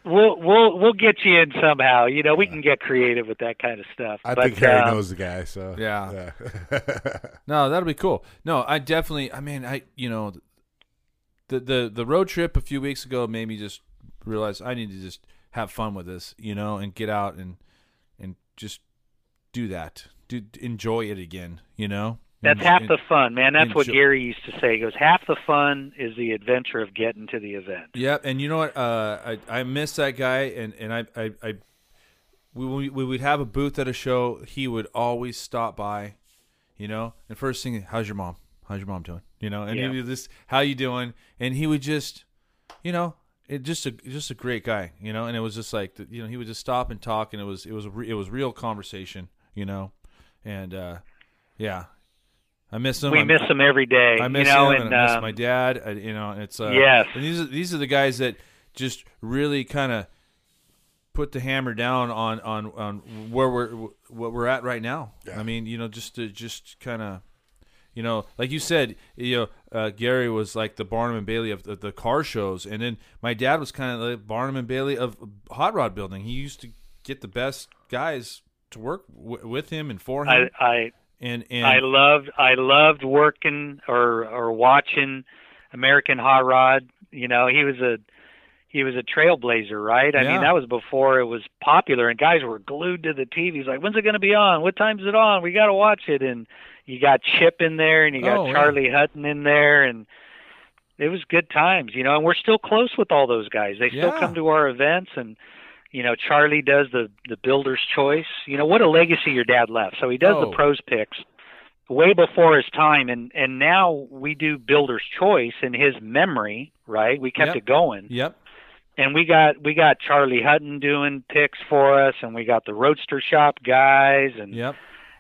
we'll we'll we'll get you in somehow. You know, we can get creative with that kind of stuff. I but, think Harry um, knows the guy, so Yeah. yeah. No, that'll be cool. No, I definitely. I mean, I you know, the the the road trip a few weeks ago made me just realize I need to just have fun with this, you know, and get out and and just do that, do enjoy it again, you know. That's And- half and- the fun, man. That's what enjoy- Gary used to say. He goes, half the fun is the adventure of getting to the event. Yep, and you know what? Uh, I I miss that guy, and and I I, I we we would have a booth at a show. He would always stop by, you know. And first thing, how's your mom? How's your mom doing? You know, and Yeah. he would just how you doing? And he would just, you know, it just a just a great guy, you know. And it was just like you know he would just stop and talk, and it was it was re- it was real conversation, you know. And uh, yeah, I miss them. We I'm- miss him every day. I miss you know, him and, and I miss um, my dad. I, you know, and it's uh, Yes. And these are these are the guys that just really kind of put the hammer down on on on where we're what we're at right now. Yeah. I mean, you know, just to just kind of. You know, like you said, you know, uh, Gary was like the Barnum and Bailey of the, the car shows, and then my dad was kind of the Barnum and Bailey of hot rod building. He used to get the best guys to work w- with him and for him, I, I and and I loved I loved working or or watching American Hot Rod. You know, he was a he was a trailblazer, right? I Yeah. mean, that was before it was popular, and guys were glued to the TVs. Like, when's it going to be on? What time's it on? We got to watch it. And you got Chip in there, and you got Oh, yeah. Charlie Hutton in there, and it was good times, you know. And we're still close with all those guys. They still Yeah. come to our events, and you know, Charlie does the the Builder's Choice. You know, what a legacy your dad left. So he does Oh. the pros picks way before his time and and now we do builder's choice in his memory right we kept Yep. it going Yep. and we got we got charlie hutton doing picks for us and we got the roadster shop guys and Yep.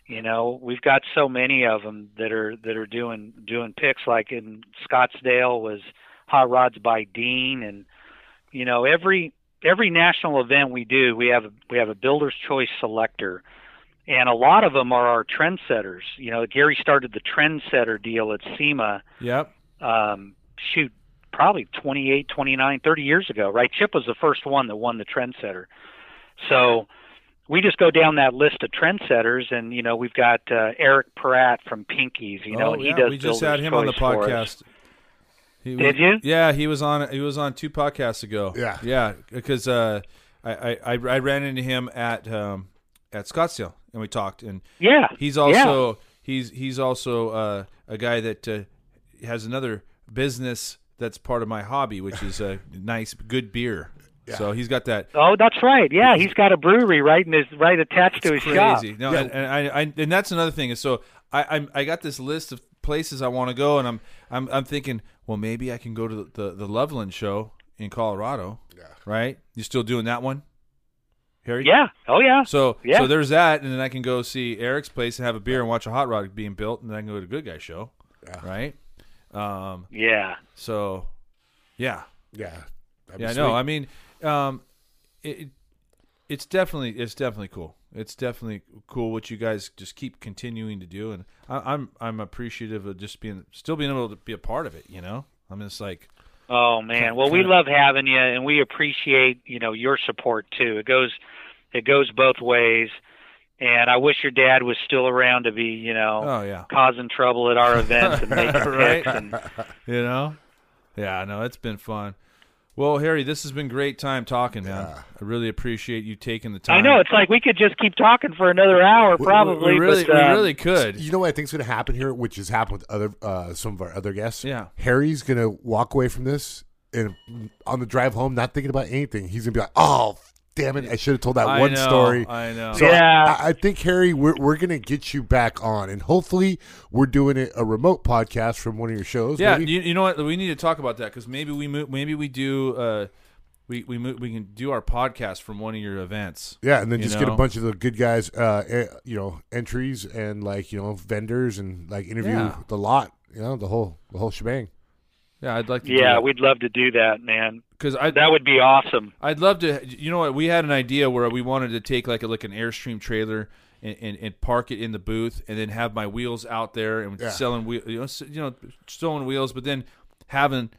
you know we've got so many of them that are that are doing doing picks like in scottsdale was hot rods by dean and you know every every national event we do we have a we have a builder's choice selector and a lot of them are our trendsetters you know gary started the trendsetter deal at sema Yep. um, shoot, probably 28, 29, 30 years ago, right? Chip was the first one that won the trendsetter. So we just go down that list of trendsetters, and you know we've got uh, Eric Peratt from Pinkee's, you know, oh, and he yeah. does. We just Builder's had him on the podcast. He Did was- you? Yeah, he was on. He was on two podcasts ago. Yeah. yeah, because uh, I, I I I ran into him at um, at Scottsdale and we talked, and Yeah, he's also he's he's also uh, a guy that uh, has another business that's part of my hobby, which is a nice good beer. So he's got that Oh, that's right. Yeah, he's got a brewery right in his right attached to his shop. crazy. No, and, and I, I and that's another thing. is so I I'm, I got this list of places I want to go, and I'm I'm I'm thinking, well, maybe I can go to the the, the Loveland show in Colorado. Yeah. Right? You still doing that one, Harry? Yeah. Oh, yeah. So Yeah. so there's that, and then I can go see Eric's place and have a beer and watch a hot rod being built, and then I can go to a good guy show. Yeah. Right? Um. Yeah. So, yeah. Yeah. That'd Yeah, I know. I mean, um, it, it it's definitely it's definitely cool. It's definitely cool what you guys just keep continuing to do, and I, I'm I'm appreciative of just being still being able to be a part of it. You know, I'm just like Oh man, well we kinda- love having you, and we appreciate you know your support too. It goes, it goes both ways, and I wish your dad was still around to be you know oh yeah, causing trouble at our events and making Right. picks. And you know, yeah. No, it's been fun. Well, Harry, this has been great time talking, man. Yeah. I really appreciate you taking the time. I know it's like we could just keep talking for another hour, probably. we really but, um, we really could. You know what I think's going to happen here, which has happened with other uh, some of our other guests. Yeah. Harry's going to walk away from this and on the drive home, not thinking about anything. He's going to be like, "Oh, damn it! I should have told that I one know, story." I know. So Yeah. I, I think Harry, we're we're going to get you back on, and hopefully, we're doing it a remote podcast from one of your shows. Yeah, maybe? you, you know what? We need to talk about that because maybe we mo- maybe we do uh, we we mo- we can do our podcast from one of your events. Yeah, and then You just get a bunch of the good guys, uh, eh, you know, entries and like you know vendors and like interview Yeah. the lot, you know, the whole the whole shebang. Yeah, I'd like to. yeah, we'd love to do that, man. Because I That would be awesome. I'd love to. You know what? We had an idea where we wanted to take like a like an airstream trailer and, and, and park it in the booth, and then have my wheels out there and Yeah. selling wheel, you know, you know, stolen wheels, but then having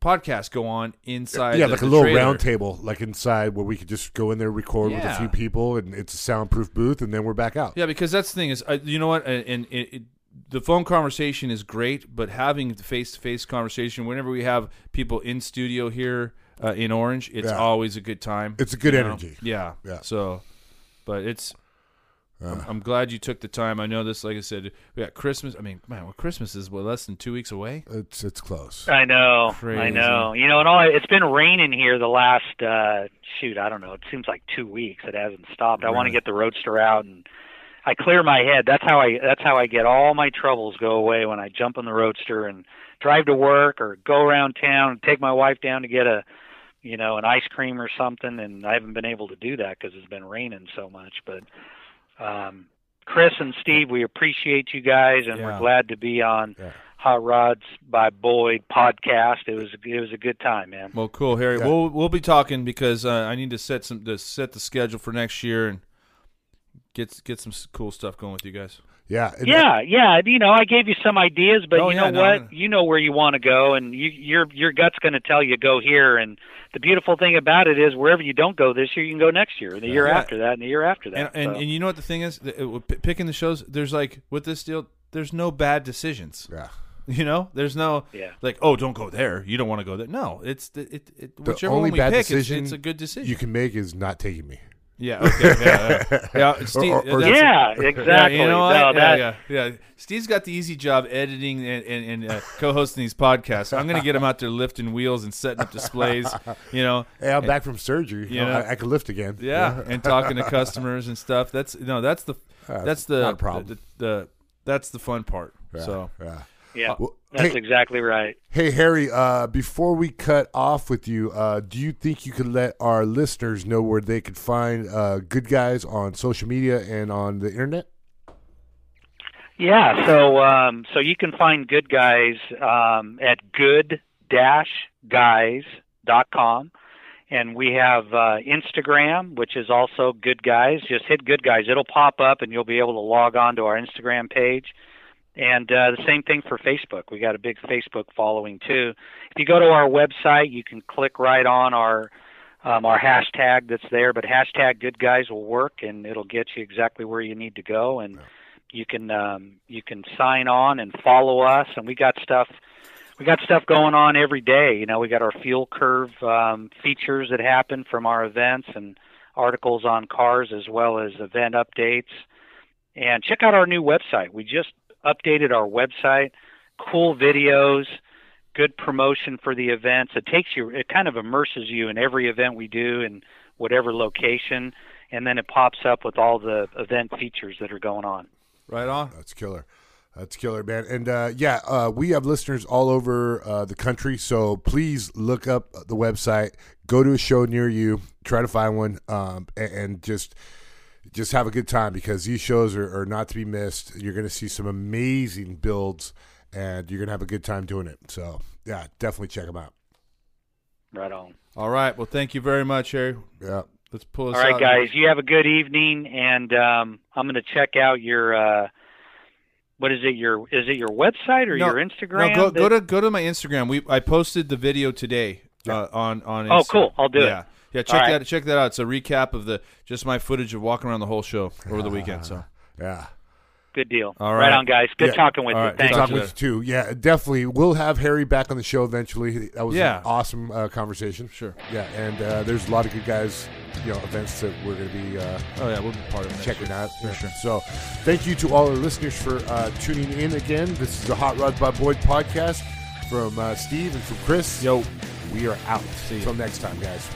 podcast go on inside. yeah, the- like a the little trailer. round table, like inside where we could just go in there, record with a few people, and it's a soundproof booth, and then we're back out. Yeah, because that's the thing is, I, you know what, and, and it, it, the phone conversation is great, but having the face to face conversation, whenever we have people in studio here uh, in Orange, it's Yeah. always a good time. It's a good you know? energy. Yeah, Yeah. So, but it's. I'm, I'm glad you took the time. I know this, like I said, we got Christmas. I mean, man, well, Christmas is what less than two weeks away. It's it's close. I know, I Crazy. know. You know, and all it's been raining here the last uh shoot. I don't know. It seems like two weeks. It hasn't stopped. I want to Really? get the roadster out and I clear my head. That's how I. That's how I get all my troubles go away when I jump on the roadster and drive to work or go around town and take my wife down to get a, you know, an ice cream or something. And I haven't been able to do that because it's been raining so much. But um, Chris and Steve, we appreciate you guys, and Yeah. we're glad to be on Yeah. Hot Rods by Boyd podcast. It was it was a good time, man. Well, cool, Harry. Yeah. We'll we'll be talking because uh, I need to set some to set the schedule for next year and get get some cool stuff going with you guys. Yeah, Yeah, yeah. You know, I gave you some ideas, but Oh, you yeah, know no, what? I'm You know where you want to go, and you, your your gut's going to tell you go here. And the beautiful thing about it is, wherever you don't go this year, you can go next year, and the year Yeah. after that, and the year after that. And and, So- and you know what the thing is, The- p- picking the shows. There's like with this deal, there's no bad decisions. yeah. You know, there's no Yeah. like, oh, don't go there. You don't want to go there. No, it's the, it, it The whichever only one we bad pick, it's, it's a good decision. you can make is not taking me. Yeah, okay, yeah, yeah. yeah Steve, or- or- that's- yeah, exactly. Yeah, you know what? No, yeah, that- yeah, yeah. Steve's got the easy job editing and, and, and uh, co-hosting these podcasts. I'm going to get him out there lifting wheels and setting up displays. You know, Hey, I'm back from surgery. you know- I, I can lift again. yeah, and talking to customers and stuff. That's no, that's the Uh, that's the not a problem. The, the, that's the fun part. Yeah, So yeah. Yeah, Well, that's hey- exactly right. Hey Harry, uh, before we cut off with you, uh, do you think you could let our listeners know where they could find uh, good guys on social media and on the internet? Yeah, so um, so you can find good guys um, at good-guys.com, and we have uh, Instagram, which is also good guys. Just hit good guys; it'll pop up, and you'll be able to log on to our Instagram page. And uh, the same thing for Facebook. We got a big Facebook following too. If you go to our website, you can click right on our um, our hashtag that's there. But hashtag Good Guys will work, and it'll get you exactly where you need to go. And you can um, you can sign on and follow us. And we got stuff we got stuff going on every day. You know, we got our fuel curve um, features that happen from our events and articles on cars as well as event updates. And check out our new website. We just updated our website. Cool videos, good promotion for the events. It takes you, it kind of immerses you in every event we do in whatever location, and then it pops up with all the event features that are going on. right on. That's killer. That's killer, man. And uh, yeah, uh, we have listeners all over uh, the country. So please look up the website, go to a show near you, try to find one, um, and, and just just have a good time because these shows are, are not to be missed. You're going to see some amazing builds, and you're going to have a good time doing it. So yeah, definitely check them out. Right on. All right. Well, thank you very much, Harry. Yeah. Let's pull us out. All right, out. guys. You have a good evening, and um, I'm going to check out your. Uh, what is it? Your is it your website or No, your Instagram? No, go go to go to my Instagram. We I posted the video today uh, on on. Oh, cool. I'll do it. Yeah. Yeah, check All right. that check that out. It's a recap of the just my footage of walking around the whole show over the weekend. So Yeah. Good deal. All right. right. on, guys. Good Yeah. talking with All you. right. Good Thanks. talk Talk with you too. Yeah, definitely. We'll have Harry back on the show eventually. That was Yeah. an awesome uh, conversation. Sure. Yeah, and uh, there's a lot of good guys, you know, events that we're going to be uh, oh yeah, we'll be part of checking year. out. For sure. So, thank you to all our listeners for uh, tuning in again. This is the Hot Rod by Boyd podcast from uh, Steve and from Chris. Yo. we are out. See you. Until next time, guys.